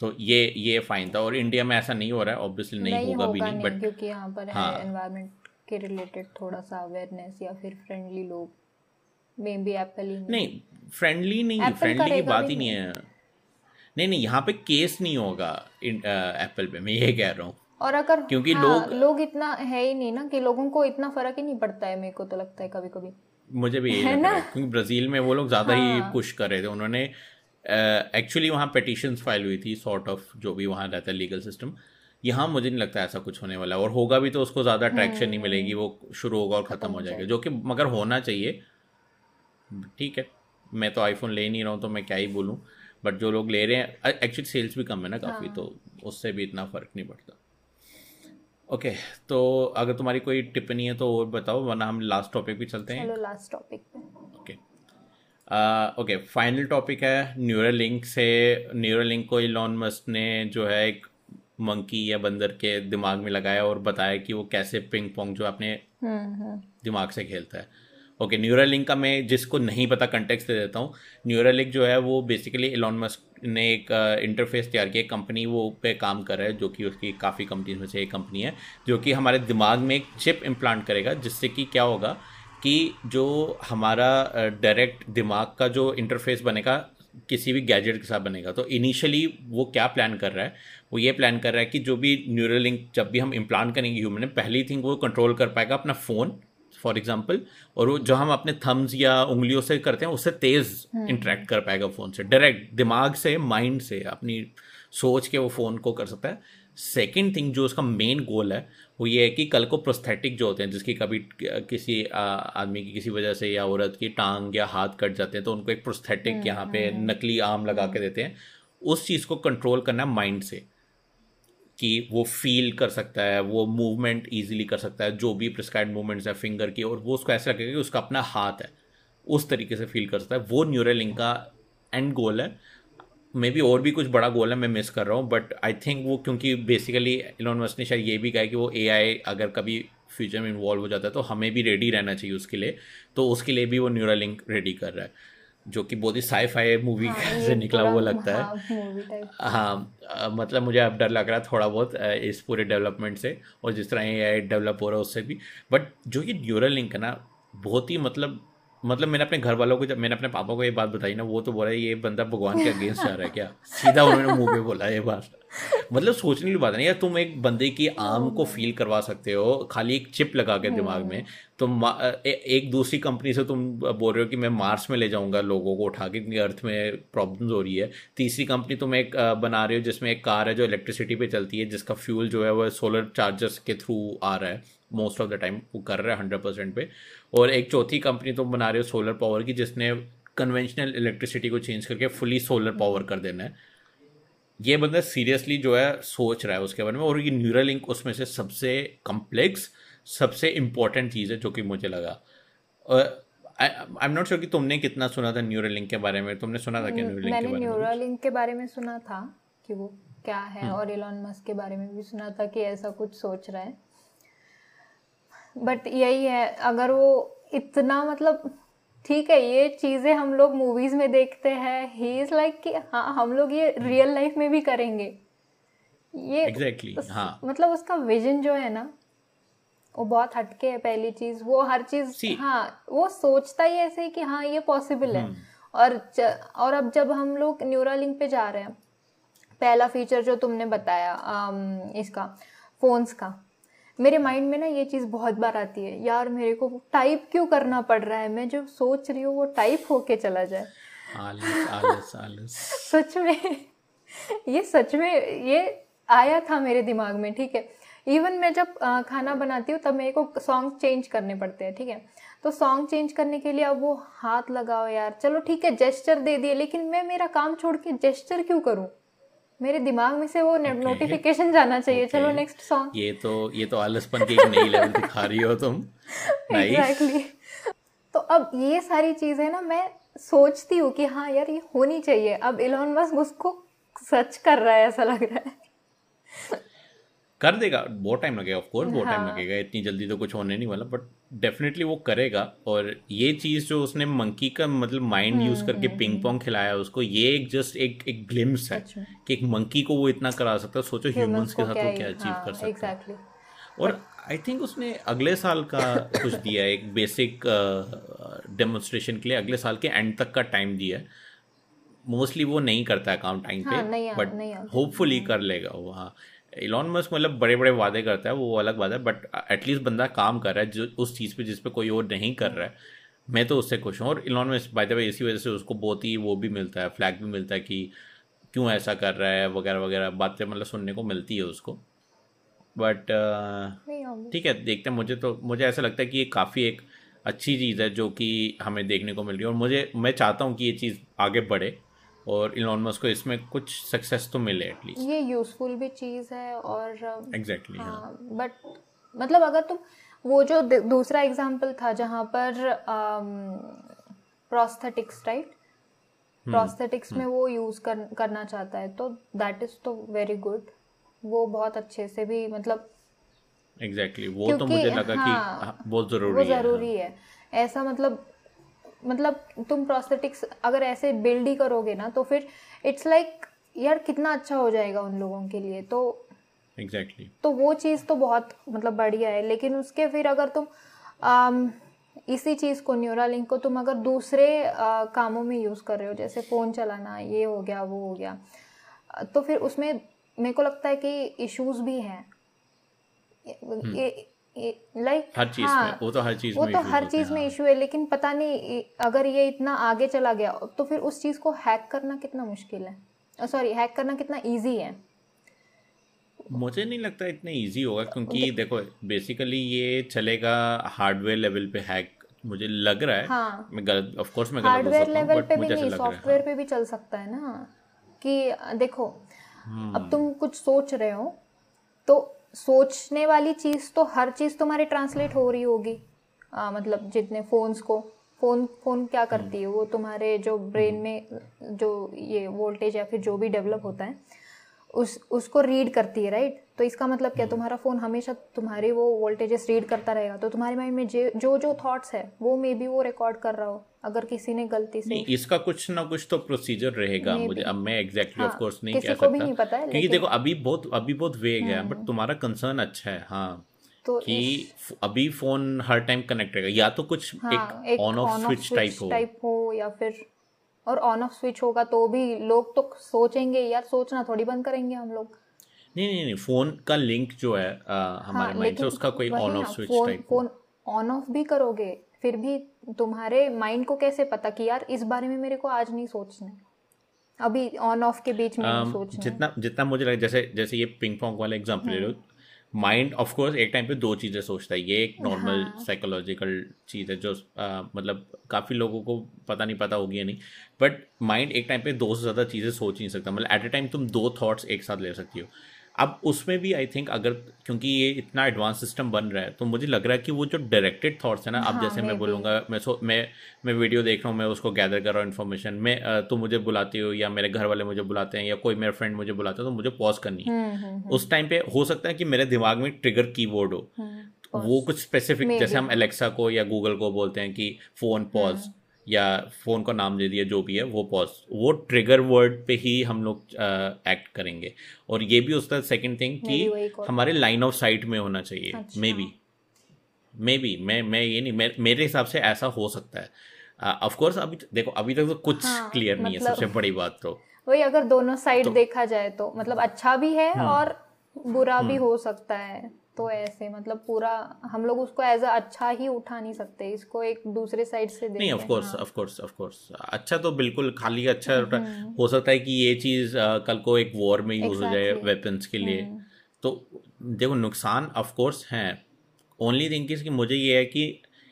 तो ये ये फाइन था। और इंडिया में ऐसा नहीं हो रहा है ऑब्वियसली नहीं नहीं होगा भी नहीं नहीं बट क्योंकि यहाँ पर हाँ। एनवायरनमेंट के रिलेटेड थोड़ा सा अवेयरनेस या फिर फ्रेंडली लोग मे बी एप्पल ही नहीं फ्रेंडली नहीं फ्रेंडली की बात ही नहीं है। नहीं नहीं यहाँ पे केस नहीं होगा एप्पल पे मैं ये कह रहा हूँ। और अगर क्योंकि हाँ लोग लोग इतना है ही नहीं ना कि लोगों को इतना फ़र्क ही नहीं पड़ता है मेरे को तो लगता है कभी कभी मुझे भी है ना? क्योंकि ब्राज़ील में वो लोग ज़्यादा हाँ। ही। पुश कर रहे थे। उन्होंने एक्चुअली वहाँ पेटिशंस फ़ाइल हुई थी सॉर्ट ऑफ़ जो भी वहाँ रहता है लीगल सिस्टम यहाँ मुझे नहीं लगता ऐसा कुछ होने वाला है और होगा भी तो उसको ज़्यादा अट्रैक्शन नहीं मिलेगी हम्म। वो शुरू होगा और ख़त्म हो हो जाएगा जो कि मगर होना चाहिए। ठीक है मैं तो आईफोन ले नहीं रहा हूँ तो मैं क्या ही बोलूँ बट जो लोग ले रहे हैं एक्चुअली सेल्स भी कम है ना काफ़ी हाँ। तो उससे भी इतना फ़र्क नहीं पड़ता। ओके तो अगर तुम्हारी कोई टिप्पणी है तो और बताओ वरना हम लास्ट टॉपिक भी चलते हैं। लास्ट टॉपिक पे। ओके ओके फाइनल टॉपिक है न्यूरल लिंक से न्यूरल लिंक को इलॉन मस्क ने जो है एक मंकी या बंदर के दिमाग में लगाया और बताया कि वो कैसे पिंग पोंग जो अपने दिमाग से खेलता है। ओके न्यूरल लिंक का मैं जिसको नहीं पता कंटेक्स दे देता हूँ। न्यूरल लिंक जो है वो बेसिकली इलॉन मस्क ने एक इंटरफेस तैयार किया कंपनी वो पे काम कर रहा है जो कि उसकी काफ़ी कंपनीज़ में से एक कंपनी है जो कि हमारे दिमाग में एक चिप इम्प्लांट करेगा जिससे कि क्या होगा कि जो हमारा डायरेक्ट दिमाग का जो इंटरफेस बनेगा किसी भी गैजेट के साथ बनेगा। तो इनिशियली वो क्या प्लान कर रहा है? वो ये प्लान कर रहा है कि जो भी न्यूरल लिंक जब भी हम इम्प्लांट करेंगे ह्यूमन में पहली थिंग वो कंट्रोल कर पाएगा अपना फ़ोन फॉर एग्ज़ाम्पल और वो जो हम अपने थम्स या उंगलियों से करते हैं उससे तेज इंटरेक्ट हम्म। कर पाएगा फ़ोन से डायरेक्ट दिमाग से माइंड से अपनी सोच के वो फ़ोन को कर सकता है सेकेंड थिंग जो उसका मेन गोल है वो ये है कि कल को प्रोस्थेटिक जो होते हैं जिसकी कभी किसी आदमी की किसी वजह से या औरत की टांग या हाथ कट जाते हैं तो उनको एक प्रोस्थेटिक हम्म, यहाँ पे हम्म। नकली आम लगा के देते हैं उस चीज़ को कंट्रोल करना माइंड से कि वो फील कर सकता है, वो मूवमेंट ईजिली कर सकता है, जो भी प्रिस्क्राइब मूवमेंट्स है फिंगर की, और वो उसको ऐसा लगेगा कि उसका अपना हाथ है। उस तरीके से फील कर सकता है। वो न्यूरलिंक का एंड गोल है। मे बी और भी कुछ बड़ा गोल है, मैं मिस कर रहा हूँ बट आई थिंक वो क्योंकि बेसिकली इलोन मस्क ने शायद ये भी कहा है कि वो एआई अगर कभी फ्यूचर में इन्वॉल्व हो जाता है तो हमें भी रेडी रहना चाहिए उसके लिए। तो उसके लिए भी वो न्यूरलिंक रेडी कर रहा है। जो कि बहुत ही साई फाई मूवी हाँ, [laughs] से निकला हुआ लगता है। हाँ, हाँ मतलब मुझे अब डर लग रहा है थोड़ा बहुत इस पूरे डेवलपमेंट से और जिस तरह ये डेवलप हो रहा है उससे भी। बट जो ये न्यूरल लिंक है ना बहुत ही मतलब मतलब मैंने अपने घर वालों को जब मैंने अपने पापा को ये बात बताई ना वो तो बोला ये बंदा भगवान के अगेंस्ट जा रहा है क्या? [laughs] सीधा उन्होंने मुँह पे बोला ये बात। मतलब सोचने की बात नहीं यार तुम एक बंदे की आम को फील करवा सकते हो खाली एक चिप लगा के दिमाग में। तुम ए, एक दूसरी कंपनी से तुम बोल रहे हो कि मैं मार्स में ले जाऊँगा लोगों को उठा के क्योंकि अर्थ में प्रॉब्लम हो रही है। तीसरी कंपनी तुम एक बना रहे हो जिसमें एक कार है जो इलेक्ट्रिसिटी पे चलती है जिसका फ्यूल जो है वो सोलर चार्जर्स के थ्रू आ रहा है मोस्ट ऑफ़ द टाइम वो कर रहा है हंड्रेड परसेंट पे। और एक चौथी कंपनी तुम बना रहे हो सोलर पावर की जिसने कन्वेंशनल इलेक्ट्रिसिटी को चेंज करके फुली सोलर पावर कर देना है। ये बंदा सीरियसली जो है सोच रहा है उसके बारे में और ये न्यूरल लिंक उसमें से सबसे कम्प्लेक्स सबसे इम्पोर्टेंट चीज़ है जो कि मुझे लगा। आई एम नॉट श्योर कि तुमने कितना सुना था न्यूरल लिंक के बारे में तुमने सुना था क्या न्यूरल लिंक के बारे में? न्यूरल लिंक के बारे में सुना था कि वो क्या है हम्म। और इलॉन मस्क के बारे में भी सुना था कि ऐसा कुछ सोच रहा है। बट यही है अगर वो इतना मतलब ठीक है ये चीज़ें हम लोग मूवीज़ में देखते हैं। ही इज़ लाइक कि हाँ हम लोग ये रियल लाइफ में भी करेंगे। ये exactly, उस, हाँ. मतलब उसका विजन जो है ना वो बहुत हटके है पहली चीज़। वो हर चीज़ हाँ वो सोचता ही ऐसे कि हाँ ये पॉसिबल है। हम्म। और ज, और अब जब हम लोग न्यूरालिंक पे जा रहे हैं पहला फीचर जो तुमने बताया आम, इसका फोन्स का मेरे माइंड में ना ये चीज़ बहुत बार आती है। यार मेरे को टाइप क्यों करना पड़ रहा है? मैं जो सोच रही हूँ वो टाइप होके चला जाए। आलस, आलस, आलस। [laughs] सच में ये सच में ये आया था मेरे दिमाग में ठीक है। इवन मैं जब खाना बनाती हूँ तब मेरे को सॉन्ग चेंज करने पड़ते हैं ठीक है। तो सॉन्ग चेंज करने के लिए अब वो हाथ लगाओ यार। चलो ठीक है जेस्टर दे दिए लेकिन मैं मेरा काम छोड़ के जेस्टर क्यों करूँ? मेरे दिमाग में से वो नोटिफिकेशन okay. जाना चाहिए। Okay. चलो नेक्स्ट सॉन्ग ये तो ये तो आलसपन की एक नई लेवल दिखा रही हो तुम। [laughs] एग्जैक्टली तो अब ये सारी चीज़ें ना मैं सोचती हूँ कि हाँ यार ये होनी चाहिए। अब इलोन मस्क उसको सच कर रहा है ऐसा लग रहा है। कर देगा। बहुत टाइम लगेगा ऑफ़ कोर्स बहुत टाइम हाँ। लगेगा इतनी जल्दी तो कुछ होने नहीं वाला बट डेफिनेटली वो करेगा। और ये चीज़ जो उसने मंकी का मतलब माइंड यूज़ हम्म, करके पिंग हम्म, पोंग खिलाया उसको ये एक जस्ट एक एक ग्लिम्स है कि एक मंकी को वो इतना करा सकता है सोचो ह्यूमंस के साथ वो क्या अचीव हाँ, कर सकता है। और आई थिंक उसने अगले साल का कुछ दिया है एक बेसिक डेमोन्स्ट्रेशन के लिए अगले साल के एंड तक का टाइम दिया है। मोस्टली वो नहीं करता है काम टाइम पे बट होपफुली कर लेगा वो हाँ। इलॉन मस्क मतलब बड़े बड़े वादे करता है वो अलग बात है बट एटलीस्ट बंदा काम कर रहा है जो उस चीज़ पे जिस पे कोई और नहीं कर रहा है। मैं तो उससे खुश हूँ और Elon Musk by the way इसी वजह से उसको बहुत ही वो भी मिलता है फ्लैग भी मिलता है कि क्यों ऐसा कर रहा है वगैरह वगैरह बातें मतलब सुनने को मिलती है उसको। बट uh, ठीक है देखते हैं मुझे तो मुझे ऐसा लगता है कि ये काफ़ी एक अच्छी चीज़ है जो कि हमें देखने को मिल रही है और मुझे मैं चाहता हूँ कि ये चीज़ आगे बढ़े। और इलॉन मस्क को इसमें कुछ सक्सेस तो मिले एटलीस्ट ये यूजफुल भी चीज़ है और एग्जैक्टली exactly, हाँ बट हाँ. मतलब अगर तुम वो जो दूसरा एग्जांपल था जहाँ पर प्रोस्थेटिक्स राइट प्रोस्थेटिक्स में वो यूज़ कर, करना चाहता है तो दैट इज़ तो वेरी गुड वो बहुत अच्छे से भी मतलब एग्जैक्टली exactly. वो तो मुझे लगा हाँ, कि बहुत ज़रूरी वो ज़रूरी है, है। ऐसा मतलब मतलब तुम प्रोस्थेटिक्स अगर ऐसे बिल्ड ही करोगे ना तो फिर इट्स लाइक like, यार कितना अच्छा हो जाएगा उन लोगों के लिए। तो एग्जैक्टली exactly. तो वो चीज़ तो बहुत मतलब बढ़िया है लेकिन उसके फिर अगर तुम आम, इसी चीज़ को न्यूरा लिंक को तुम अगर दूसरे आ, कामों में यूज़ कर रहे हो जैसे फ़ोन चलाना ये हो गया वो हो गया तो फिर उसमें मेरे को लगता है कि इश्यूज़ भी हैं। लाइक हर चीज़ हाँ, में वो तो हर चीज़ वो तो हर चीज़ में इशू है लेकिन पता नहीं अगर ये इतना आगे चला गया तो फिर उस चीज़ को हैक करना कितना मुश्किल है? सॉरी हैक करना कितना इजी है? मुझे नहीं लगता इतना इजी होगा क्योंकि देखो बेसिकली ये चलेगा हार्डवेयर लेवल पे हैक मुझे लग रहा है हाँ, मैं गलत ऑफ़ कोर्स मैं गलत हार्डवेयर लेवल पे भी नहीं सॉफ्टवेयर पे भी चल सकता है ना कि देखो अब तुम कुछ सोच रहे हो तो सोचने वाली चीज़ तो हर चीज़ तुम्हारी ट्रांसलेट हो रही होगी। आ, मतलब जितने फ़ोन्स को फ़ोन फ़ोन क्या करती है? वो तुम्हारे जो ब्रेन में जो ये वोल्टेज या फिर जो भी डेवलप होता है उस उसको रीड करती है राइट तो इसका मतलब क्या? तुम्हारा फ़ोन हमेशा तुम्हारे वो वोल्टेजेस रीड करता रहेगा। तो तुम्हारे माइंड में जो जो थॉट्स है वो मे बी वो रिकॉर्ड कर रहा हो अगर किसी ने गलती से। इसका कुछ ना कुछ तो प्रोसीजर रहेगा मुझे। अब मैं एग्जैक्टली ऑफ़ कोर्स नहीं कह सकता। नहीं पता है क्योंकि देखो अभी बहुत अभी बहुत वेग है बट हम्म। तुम्हारा कंसर्न अच्छा है हाँ। तो कि अभी फ़ोन हर टाइम कनेक्ट रहेगा। या तो कुछ हाँ, एक ऑन ऑफ़ स्विच टाइप हो। टाइप हो या फिर और ऑन ऑफ़ स्विच होगा तो भी लोग तो सोचेंगे यार सोचना थोड़ी बंद करेंगे हम लोग. नहीं नहीं नहीं फ़ोन का लिंक जो है आ, हमारे हाँ, माइंड से उसका कोई on off switch type phone on off भी करोगे फिर भी तुम्हारे माइंड को कैसे पता कि यार इस बारे में मेरे को आज नहीं सोचना अभी ऑन ऑफ़ के बीच में um, सोचना जितना जितना मुझे लगा जैसे जैसे ये पिंग पोंग वाला एग्जांपल ले लो माइंड ऑफ़ कोर्स एक टाइम पे दो चीज़ें सोचता है। ये एक नॉर्मल साइकोलॉजिकल चीज़ है जो आ, मतलब काफ़ी लोगों को पता नहीं पता होगी या नहीं। बट माइंड एक टाइम पे दो से ज़्यादा चीज़ें सोच नहीं सकता। मतलब एट ए टाइम तुम दो थॉट्स एक साथ ले सकती हो। अब उसमें भी आई थिंक अगर क्योंकि ये इतना एडवांस सिस्टम बन रहा है तो मुझे लग रहा है कि वो जो डायरेक्टेड थॉट्स है ना हाँ, अब जैसे मैं बोलूँगा मैं सो मैं मैं वीडियो देख रहा हूँ मैं उसको गैदर कर रहा हूँ इन्फॉर्मेशन मैं तो मुझे बुलाती हो या मेरे घर वाले मुझे बुलाते हैं या कोई मेरा फ्रेंड मुझे बुलाता है तो मुझे पॉज करनी है। हम्म, हम्म, हम्म। उस टाइम पे हो सकता है कि मेरे दिमाग में ट्रिगर की हो। वो कुछ स्पेसिफिक जैसे हम एलेक्सा को या गूगल को बोलते हैं कि फ़ोन पॉज या फ़ोन का नाम दे दिया जो भी है वो पॉज वो ट्रिगर वर्ड पे ही हम लोग एक्ट करेंगे। और ये भी उसका सेकंड थिंग कि हमारे लाइन ऑफ़ साइट में होना चाहिए। मे बी मे बी मैं मैं ये नहीं मे, मेरे हिसाब से ऐसा हो सकता है। ऑफ़ uh, कोर्स अभी देखो अभी तक तो कुछ हाँ, क्लियर नहीं मतलब, है सबसे बड़ी बात तो। वही अगर दोनों साइड तो, देखा जाए तो मतलब अच्छा भी है हम्म। और बुरा भी हम्म। हो सकता है। तो ऐसे मतलब पूरा हम लोग उसको एज अ अच्छा ही उठा नहीं सकते इसको एक दूसरे साइड से नहीं of course of course of course अच्छा तो बिल्कुल खाली अच्छा हम्म। हो सकता है कि ये चीज़ कल को एक वॉर में यूज़ exactly. हो जाए वेपन्स के लिए हम्म। तो देखो नुकसान ऑफ़ कोर्स हैं ओनली थिंग कि मुझे ये है कि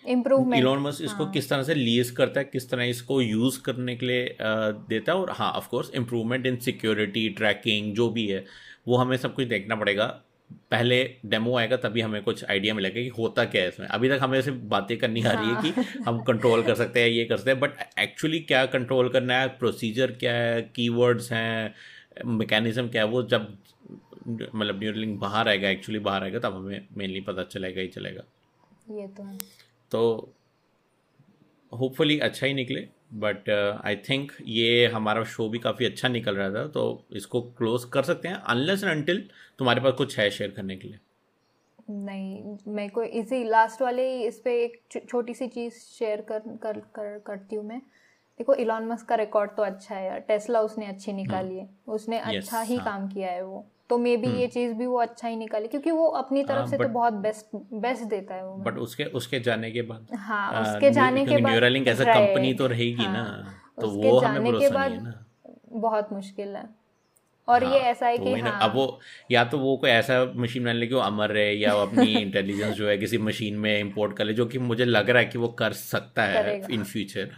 इलोन मस्क इसको हाँ. किस तरह से लीज करता है किस तरह इसको यूज़ करने के लिए देता है और हाँ of course improvement in security tracking जो भी है वो हमें सब कुछ देखना पड़ेगा पहले डेमो आएगा तभी हमें कुछ आइडिया मिलेगा कि होता क्या है इसमें। अभी तक हमें सिर्फ़ बातें करनी आ रही है कि हाँ। हम कंट्रोल कर सकते हैं ये कर सकते हैं बट एक्चुअली क्या कंट्रोल करना है? प्रोसीजर क्या है? कीवर्ड्स हैं मैकेनिज्म क्या है? वो जब मतलब न्यूरलिंग बाहर आएगा एक्चुअली बाहर आएगा तब हमें मेनली पता चलेगा ही चलेगा। ये तो है। तो होपफुली अच्छा ही निकले बट आई थिंक ये हमारा शो भी काफ़ी अच्छा निकल रहा था तो इसको क्लोज कर सकते हैं अनलेस एंड अनटिल तुम्हारे पास कुछ है शेयर करने के लिए? नहीं मैं को इसी लास्ट वाले इस पे एक छोटी सी चीज़ शेयर कर कर, कर करती हूँ मैं। देखो इलॉन मस्क का रिकॉर्ड तो अच्छा है यार। टेस्ला उसने अच्छी निकाली है। उसने अच्छा ही हाँ. काम किया है वो। तो मे बी ये हम्म। चीज़ भी वो अच्छा ही निकाली क्योंकि वो अपनी तरफ़ हाँ, से तो बहुत बेस्ट बेस्ट देता है वो। बट उसके उसके जाने के बाद हाँ आ, उसके जाने के बाद न्यूरालिंक एज कंपनी तो रहेगी हाँ, ना तो वो हमें भरोसा नहीं है ना। बहुत मुश्किल है। और हाँ, ये ऐसा है तो कि हाँ, अब वो या तो वो कोई ऐसा मशीन बना ले कि वो अमर रहे या वो अपनी [laughs] इंटेलिजेंस जो है किसी मशीन में इंपोर्ट कर ले जो कि मुझे लग रहा है कि वो कर सकता है इन फ्यूचर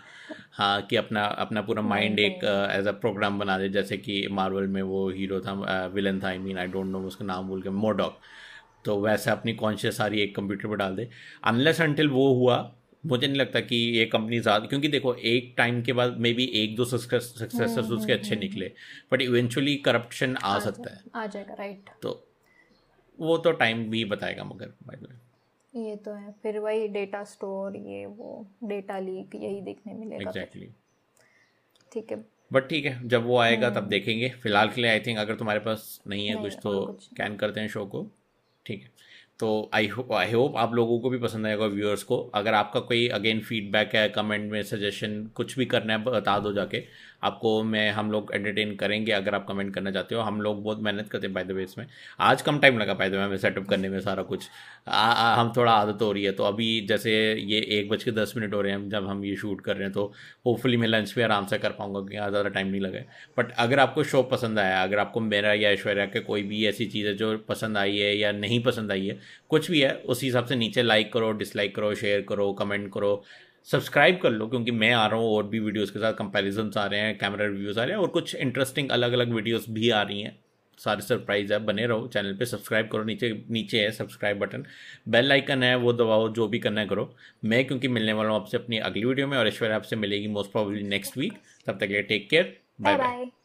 हाँ कि अपना अपना पूरा माइंड एक एज अ प्रोग्राम बना दे जैसे कि मार्वल में वो हीरो था विलन था I mean I don't know उसका नाम बोल के मोडॉक तो वैसे अपनी कॉन्शियस सारी एक कंप्यूटर पर डाल दे। अनलेस अनटिल वो हुआ मुझे नहीं लगता कि ये कंपनी ज़्यादा क्योंकि देखो एक टाइम के बाद मे बी एक दो सक्सेसर्स हम्म, उसके अच्छे निकले बट इवेंचुअली करप्शन आ सकता है। आ जाएगा राइट तो वो तो टाइम भी बताएगा मगर बाय द ये तो है फिर वही डेटा स्टोर ये वो डेटा लीक यही देखने मिलेगा। एग्जैक्टली ठीक है। बट ठीक है जब वो आएगा तब देखेंगे। फ़िलहाल के लिए आई थिंक अगर तुम्हारे पास नहीं है नहीं, कुछ तो कैन करते हैं शो को। ठीक है। तो आई आई होप आप लोगों को भी पसंद आएगा व्यूअर्स को। अगर आपका कोई अगेन फीडबैक है कमेंट में सजेशन कुछ भी करना है, बता दो जाके। आपको मैं हम लोग एंटरटेन करेंगे अगर आप कमेंट करना चाहते हो। हम लोग बहुत मेहनत करते हैं बाय द वे इसमें। आज कम टाइम लगा बाय द हमें सेटअप करने में सारा कुछ। आ, आ, हम थोड़ा आदत हो रही है तो अभी जैसे ये एक बज के दस मिनट हो रहे हैं जब हम ये शूट कर रहे हैं तो होपफुली मैं लंच भी आराम से कर पाऊँगा क्योंकि ज़्यादा टाइम नहीं लगे बट अगर आपको शो पसंद आया अगर आपको मेरा या ऐश्वर्या के कोई भी ऐसी चीज़ है जो पसंद आई है या नहीं पसंद आई है कुछ भी है उस हिसाब से नीचे लाइक करो डिसलाइक करो शेयर करो कमेंट करो। सब्सक्राइब कर लो, क्योंकि मैं आ रहा हूँ और भी वीडियोस के साथ कंपैरिजन आ रहे हैं कैमरा रिव्यूज़ आ रहे हैं और कुछ इंटरेस्टिंग अलग अलग वीडियोस भी आ रही हैं। सारे सरप्राइज़ है, बने रहो चैनल पे सब्सक्राइब करो, नीचे नीचे है सब्सक्राइब बटन बेल आइकन है, वो दबाओ, जो भी करना है करो। मैं क्योंकि मिलने वाला हूँ आपसे अपनी अगली वीडियो में, और ऐश्वर्या आपसे मिलेगी मोस्ट प्रॉब्ली नेक्स्ट वीक तब तक के टेक केयर बाय बाय